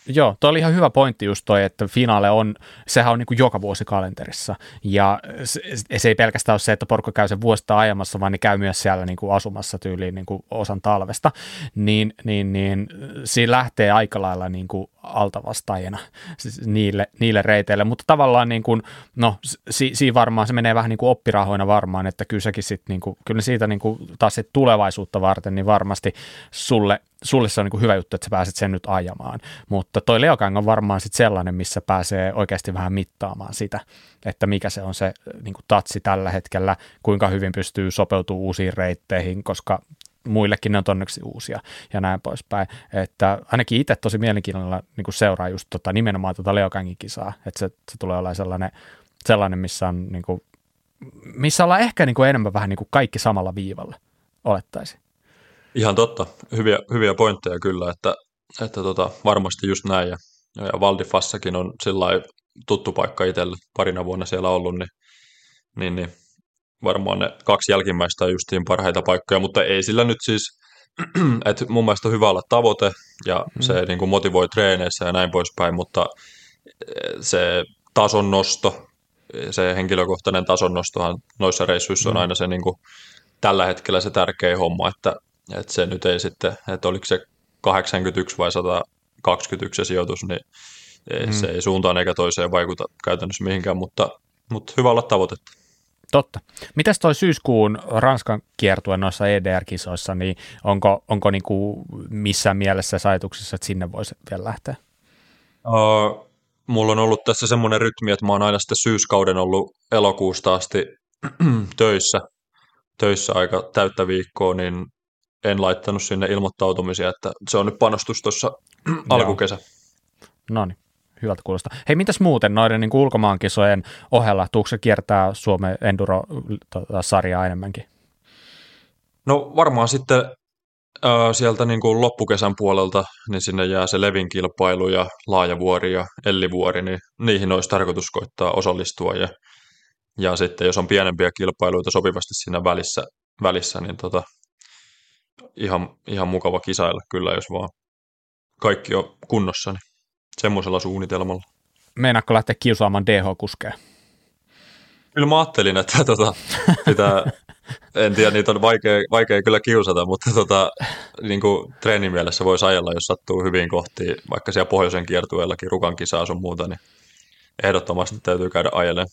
joo, tuo oli ihan hyvä pointti just toi, että finaale on, sehän on niin kuin joka vuosi kalenterissa. Ja se, se ei pelkästään ole se, että porukka käy sen vuosista ajamassa, vaan ne käy myös siellä niin kuin asumassa tyyliin niin kuin osan talvesta. Niin, niin, niin siinä lähtee aika lailla niin kuin altavastaajana siis niille, niille reiteille. Mutta tavallaan niin kuin, no, si, siinä varmaan se menee vähän niin kuin oppirahoina varmaan, että kyllä sekin sitten, niin kuin, kyllä siitä niin kuin, taas sit tulevaisuutta varten, niin varmasti sulle sulle se on niin kuin hyvä juttu, että sä pääset sen nyt ajamaan. Mutta toi Leokang on varmaan sitten sellainen, missä pääsee oikeasti vähän mittaamaan sitä, että mikä se on se niin kuin tatsi tällä hetkellä, kuinka hyvin pystyy sopeutumaan uusiin reitteihin, koska muillekin ne on onneksi uusia ja näin poispäin. Että ainakin itse tosi mielenkiinnolla niin kuin seuraa just tota, nimenomaan tuota Leokangin kisaa, että se, se tulee olla sellainen, sellainen missä on niin kuin, missä ollaan ehkä niin kuin enemmän vähän niin kuin kaikki samalla viivalla, olettaisiin. Ihan totta. Hyviä, hyviä pointteja kyllä, että, että tota, varmasti just näin. Ja, ja Valdifassakin on sillä tuttu paikka itselle parina vuonna siellä ollut, niin, niin, niin varmaan ne kaksi jälkimmäistä on justiin parhaita paikkoja, mutta ei sillä nyt siis, että mun mielestä on hyvä olla tavoite ja mm. se niin kuin motivoi treeneissä ja näin poispäin, mutta eh, se tason nosto, se henkilökohtainen tason nostohan noissa reissuissa mm. on aina se niin kuin, tällä hetkellä se tärkeä homma, että että se nyt ei sitten, että oliko se 81 vai 121 se sijoitus, niin mm. se ei suuntaan eikä toiseen vaikuta käytännössä mihinkään, mutta, mutta hyvä olla tavoitetta. Totta. Mitäs toi syyskuun Ranskan kiertue noissa EDR-kisoissa, niin onko, onko niin kuin missään mielessä ajatuksessa, että sinne voisi vielä lähteä? Uh, mulla on ollut tässä semmoinen rytmi, että mä oon aina sitten syyskauden ollut elokuusta asti töissä, töissä aika täyttä viikkoa, niin en laittanut sinne ilmoittautumisia, että se on nyt panostus tuossa alkukesä. No niin, hyvältä kuulostaa. Hei, mitäs muuten noiden niin ulkomaankisojen ohella, tuukko se kiertää Suomen Enduro-sarjaa enemmänkin? No varmaan sitten äh, sieltä niin kuin loppukesän puolelta, niin sinne jää se Levin kilpailu ja Laajavuori ja Ellivuori, niin niihin olisi tarkoitus koittaa osallistua. Ja, ja sitten jos on pienempiä kilpailuita sopivasti siinä välissä, välissä niin tota, ihan, ihan mukava kisailla kyllä, jos vaan kaikki on kunnossa, niin semmoisella suunnitelmalla. Meinaatko lähteä kiusaamaan DH-kuskeja? Kyllä mä ajattelin, että tota, pitää, en tiedä, niitä on vaikea, vaikea kyllä kiusata, mutta tota, niin kuin treenimielessä voisi ajella, jos sattuu hyvin kohti, vaikka siellä pohjoisen kiertueellakin rukan kisaa sun muuta, niin ehdottomasti täytyy käydä ajelemaan.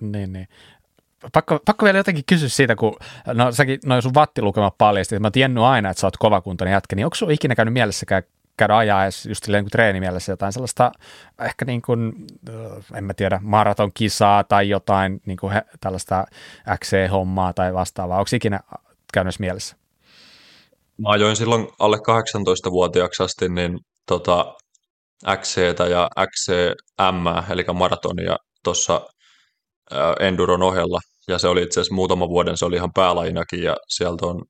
Niin, niin pakko, pakko vielä jotenkin kysyä siitä, kun no, säkin, no sun vattilukema paljasti, että mä tiennyt aina, että sä oot kovakuntoinen jätkä, niin onko sun ikinä käynyt mielessäkään käydä ajaa edes just silleen niin treenimielessä jotain sellaista ehkä niin kuin, en mä tiedä, maratonkisaa tai jotain niin kuin he, tällaista XC-hommaa tai vastaavaa. Onko ikinä käynyt mielessä? Mä ajoin silloin alle 18-vuotiaaksi asti niin tota, XC ja XCM, eli maratonia tuossa Enduron ohella ja se oli itse asiassa muutama vuoden, se oli ihan päälajinakin, ja sieltä on,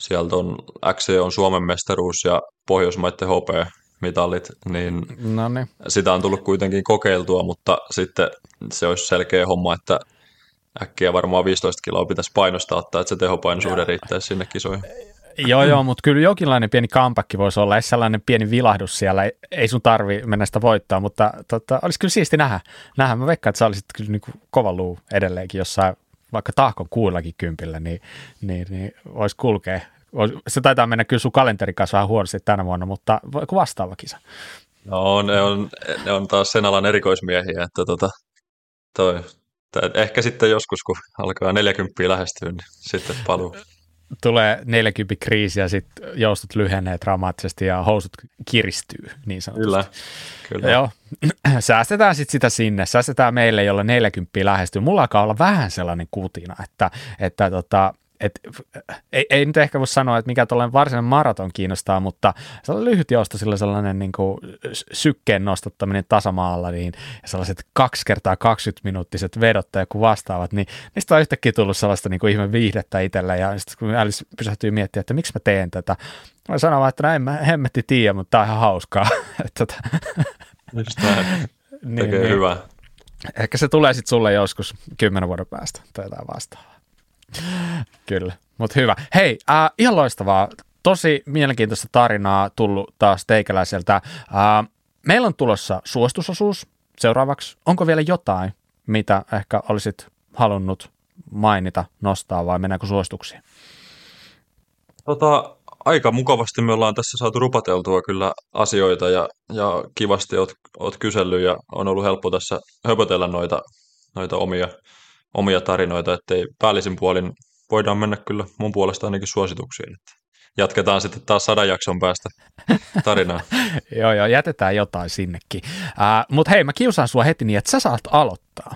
sieltä on XC on Suomen mestaruus ja Pohjoismaiden hopea mitallit, niin Noniin. sitä on tullut kuitenkin kokeiltua, mutta sitten se olisi selkeä homma, että äkkiä varmaan 15 kiloa pitäisi painosta ottaa, että se tehopainosuhde riittäisi sinne kisoihin. Joo, joo, mutta kyllä jonkinlainen pieni kampakki voisi olla, ei sellainen pieni vilahdus siellä, ei, sun tarvi mennä sitä voittaa, mutta tota, olisi kyllä siisti nähdä. nähdä. Mä veikkaan, että sä olisit kyllä niin kova luu edelleenkin jossain vaikka tahkon kuullakin kympillä, niin, niin, niin voisi kulkea. Se taitaa mennä kyllä sun kalenteri kanssa vähän huonosti tänä vuonna, mutta vastaava kisa. No ne on, ne on taas sen alan erikoismiehiä, että tota, toi, ehkä sitten joskus, kun alkaa 40 lähestyä, niin sitten paluu tulee 40 kriisi ja sitten joustot lyhenee dramaattisesti ja housut kiristyy niin sanotusti. Kyllä, kyllä. Joo. Säästetään sitten sitä sinne, säästetään meille, jolla 40 lähestyy. Mulla alkaa olla vähän sellainen kutina, että, että tota, et, ei, ei nyt ehkä voi sanoa, että mikä tuollainen varsinainen maraton kiinnostaa, mutta sellainen lyhyt jousto, sillä sellainen niin kuin sykkeen nostattaminen tasamaalla, niin ja sellaiset kaksi kertaa 20 minuuttiset vedot tai joku vastaavat, niin niistä on yhtäkkiä tullut sellaista niin kuin ihme viihdettä itsellä, ja sitten kun Alice pysähtyy miettimään, että miksi mä teen tätä, mä sanon vaan, että näin no mä hemmetti tiedä, mutta tää on ihan hauskaa. Tota. niin, Tekee niin. hyvää. Ehkä se tulee sitten sulle joskus kymmenen vuoden päästä tai jotain vastaavaa. Kyllä, mutta hyvä. Hei, äh, ihan loistavaa. Tosi mielenkiintoista tarinaa tullut taas teikäläiseltä. Äh, meillä on tulossa suostusosuus seuraavaksi. Onko vielä jotain, mitä ehkä olisit halunnut mainita, nostaa vai mennäänkö suosituksiin? Tota, aika mukavasti me ollaan tässä saatu rupateltua kyllä asioita ja, ja kivasti oot, oot kysellyt ja on ollut helppo tässä höpötellä noita, noita omia omia tarinoita, ettei päällisin puolin voidaan mennä kyllä mun puolesta ainakin suosituksiin. Että jatketaan sitten taas sadan jakson päästä tarinaa. joo, joo, jätetään jotain sinnekin. Uh, Mutta hei, mä kiusaan sua heti niin, että sä saat aloittaa.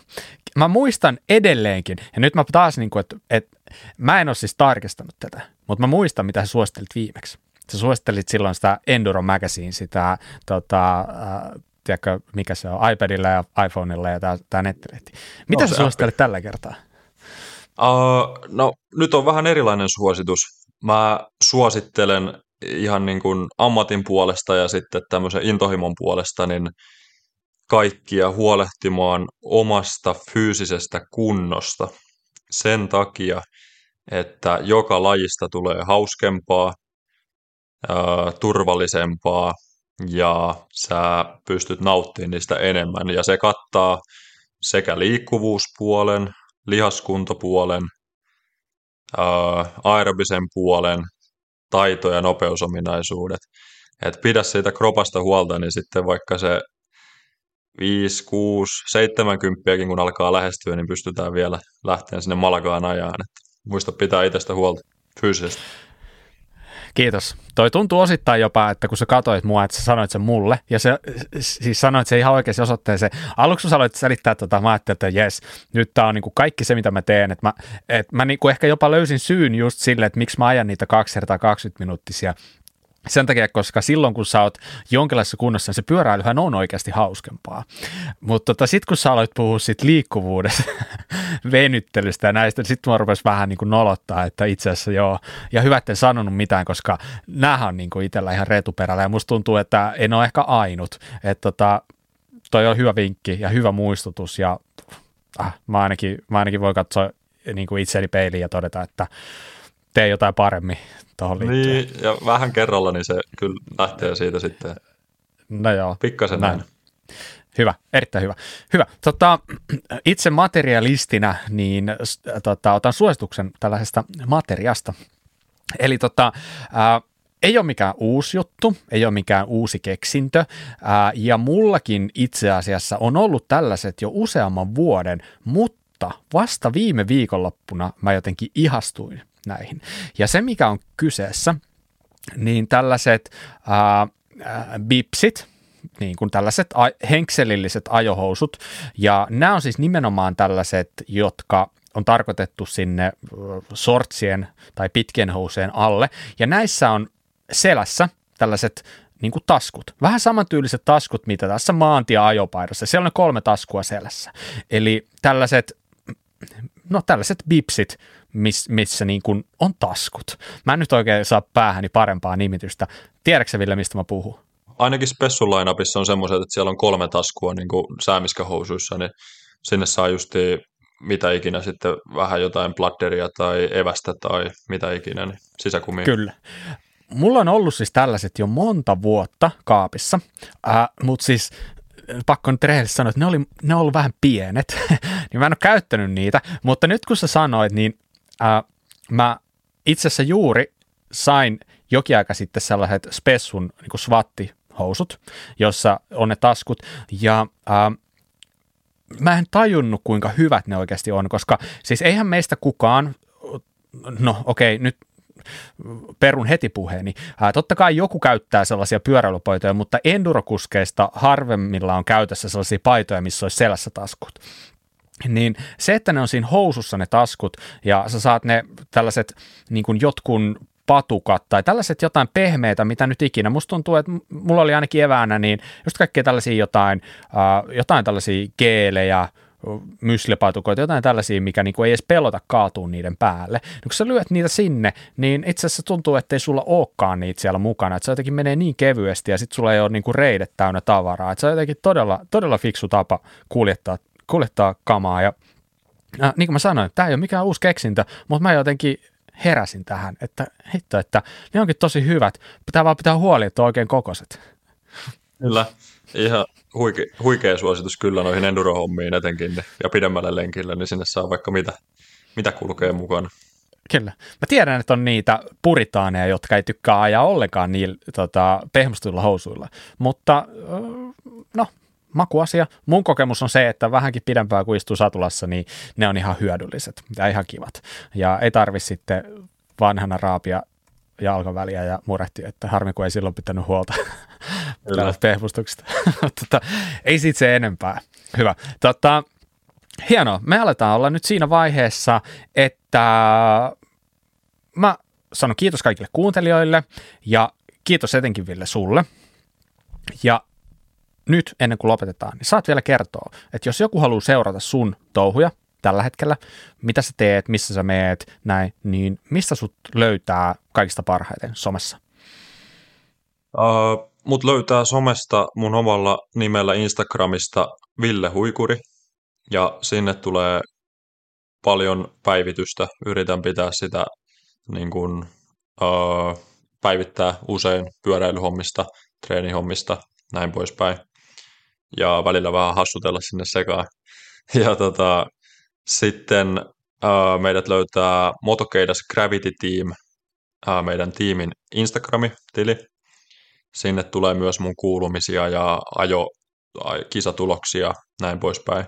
Mä muistan edelleenkin, ja nyt mä taas, niin kuin, että, että mä en ole siis tarkistanut tätä, mutta mä muistan, mitä sä suosittelit viimeksi. Sä suosittelit silloin sitä Enduro Magazine, sitä tota, tiedätkö, mikä se on, iPadilla ja iPhoneilla ja tämä nettilehti. Mitä no, sä suosittelet tällä kertaa? Uh, no nyt on vähän erilainen suositus. Mä suosittelen ihan niin kuin ammatin puolesta ja sitten tämmöisen intohimon puolesta, niin kaikkia huolehtimaan omasta fyysisestä kunnosta sen takia, että joka lajista tulee hauskempaa, turvallisempaa ja sä pystyt nauttimaan niistä enemmän. Ja se kattaa sekä liikkuvuuspuolen, lihaskuntopuolen, aerobisen puolen, taito- ja nopeusominaisuudet. Et pidä siitä kropasta huolta, niin sitten vaikka se 5, 6, 70 kun alkaa lähestyä, niin pystytään vielä lähteä sinne Malagaan ajaan. Et muista pitää itsestä huolta fyysisesti. Kiitos. Toi tuntuu osittain jopa, että kun sä katsoit mua, että sä sanoit sen mulle, ja se, siis sanoit se ihan oikeasti osoitteeseen. Aluksi sä aloit selittää tota, mä ajattelin, että jes, nyt tää on niinku kaikki se, mitä mä teen. Että mä, et mä niinku ehkä jopa löysin syyn just sille, että miksi mä ajan niitä 2 kertaa 20 minuuttisia sen takia, koska silloin kun sä oot jonkinlaisessa kunnossa, niin se pyöräilyhän on oikeasti hauskempaa. Mutta tota, sitten kun sä aloit puhua siitä liikkuvuudesta, venyttelystä ja näistä, niin sitten mä rupesin vähän niin kuin nolottaa, että itse asiassa joo. Ja hyvä, en sanonut mitään, koska näähän on niin kuin itsellä ihan retuperällä ja musta tuntuu, että en ole ehkä ainut. Että tota, toi on hyvä vinkki ja hyvä muistutus ja ah, mä, ainakin, mä ainakin voi katsoa niin kuin itseni peiliin ja todeta, että tee jotain paremmin tuohon liittyen. Niin, ja vähän kerralla, niin se kyllä lähtee siitä sitten. No joo. Pikkasen näin. näin. Hyvä, erittäin hyvä. Hyvä. Tota, itse materialistina, niin tota, otan suosituksen tällaisesta materiasta. Eli tota, ää, ei ole mikään uusi juttu, ei ole mikään uusi keksintö, ää, ja mullakin itse asiassa on ollut tällaiset jo useamman vuoden, mutta vasta viime viikonloppuna mä jotenkin ihastuin näihin. Ja se, mikä on kyseessä, niin tällaiset ää, ää, bipsit, niin kuin tällaiset henkselilliset ajohousut, ja nämä on siis nimenomaan tällaiset, jotka on tarkoitettu sinne sortsien tai pitkien houseen alle, ja näissä on selässä tällaiset niin kuin taskut. Vähän samantyyliset taskut, mitä tässä maantia-ajopaidassa. Siellä on kolme taskua selässä. Eli tällaiset no tällaiset bipsit, miss, missä niin kuin on taskut. Mä en nyt oikein saa päähäni parempaa nimitystä. Tiedätkö Ville, mistä mä puhun? Ainakin Spessun lainapissa on semmoiset, että siellä on kolme taskua niin kuin säämiskähousuissa, niin sinne saa just mitä ikinä sitten, vähän jotain pladderia tai evästä tai mitä ikinä, niin sisäkumia. Kyllä. Mulla on ollut siis tällaiset jo monta vuotta kaapissa, äh, mutta siis pakko nyt rehellisesti sanoa, että ne oli, ne oli vähän pienet, niin mä en ole käyttänyt niitä, mutta nyt kun sä sanoit, niin äh, mä itse asiassa juuri sain jokin aika sitten sellaiset Spessun niin swatti-housut, jossa on ne taskut, ja äh, mä en tajunnut, kuinka hyvät ne oikeasti on, koska siis eihän meistä kukaan, no okei, okay, nyt perun heti puheeni. Ää, totta kai joku käyttää sellaisia pyöräilypaitoja, mutta endurokuskeista harvemmilla on käytössä sellaisia paitoja, missä olisi selässä taskut niin se, että ne on siinä housussa ne taskut ja sä saat ne tällaiset niin kuin jotkun patukat tai tällaiset jotain pehmeitä, mitä nyt ikinä. Musta tuntuu, että mulla oli ainakin eväänä niin just kaikkea tällaisia jotain, uh, jotain tällaisia geelejä, myslipatukoita, jotain tällaisia, mikä niinku ei edes pelota kaatua niiden päälle. No, kun sä lyöt niitä sinne, niin itse asiassa tuntuu, että ei sulla olekaan niitä siellä mukana, että se jotenkin menee niin kevyesti ja sitten sulla ei ole niinku reidet täynnä tavaraa. Että se on jotenkin todella, todella fiksu tapa kuljettaa, kuljettaa kamaa ja äh, niin kuin mä sanoin, tämä ei ole mikään uusi keksintö, mutta mä jotenkin heräsin tähän, että hitto, että ne onkin tosi hyvät. Pitää vaan pitää huoli, että on oikein kokoiset. Kyllä, ihan huikea, huikea suositus kyllä noihin enduro-hommiin etenkin ja pidemmälle lenkille, niin sinne saa vaikka mitä, mitä kulkee mukana. Kyllä. Mä tiedän, että on niitä puritaaneja, jotka ei tykkää ajaa ollenkaan niillä tota, pehmustuilla housuilla, mutta no, makuasia. Mun kokemus on se, että vähänkin pidempään kuin istuu satulassa, niin ne on ihan hyödylliset ja ihan kivat. Ja ei tarvi sitten vanhana raapia jalkaväliä ja murehti, että harmi kun ei silloin pitänyt huolta pehmustuksesta. tota, ei siitä se enempää. Hyvä. Tota, hienoa. Me aletaan olla nyt siinä vaiheessa, että mä sanon kiitos kaikille kuuntelijoille ja kiitos etenkin Ville sulle. Ja nyt ennen kuin lopetetaan, niin saat vielä kertoa, että jos joku haluaa seurata sun touhuja tällä hetkellä, mitä sä teet, missä sä meet, näin, niin mistä sut löytää kaikista parhaiten somessa? Uh, mut löytää somesta mun omalla nimellä Instagramista Ville Huikuri, ja sinne tulee paljon päivitystä. Yritän pitää sitä niin kun, uh, päivittää usein pyöräilyhommista, treenihommista, näin poispäin ja välillä vähän hassutella sinne sekaan. Ja tota, sitten uh, meidät löytää Motokeidas Gravity Team, uh, meidän tiimin Instagrami-tili. Sinne tulee myös mun kuulumisia ja ajo kisatuloksia, näin poispäin.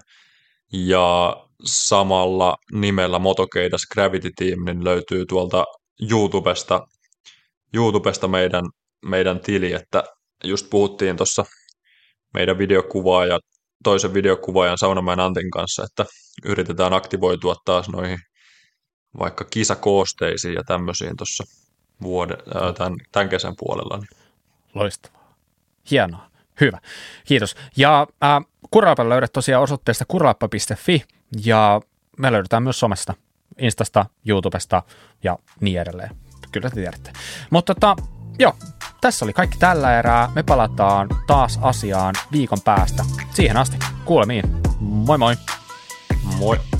Ja samalla nimellä Motokeidas Gravity Team niin löytyy tuolta YouTubesta, YouTubesta meidän, meidän tili, että just puhuttiin tuossa meidän videokuvaaja, toisen videokuvaajan Saunamäen Antin kanssa, että yritetään aktivoitua taas noihin vaikka kisakoosteisiin ja tämmöisiin tuossa vuoden, tämän, tämän kesän puolella. Niin. Loistavaa. Hienoa. Hyvä. Kiitos. Ja äh, Kuralapa löydät tosiaan osoitteesta kuralappa.fi ja me löydetään myös somesta, Instasta, YouTubesta ja niin edelleen. Kyllä te tiedätte. Mutta tota, joo, tässä oli kaikki tällä erää. Me palataan taas asiaan viikon päästä. Siihen asti. Kuulemiin. Moi moi. Moi.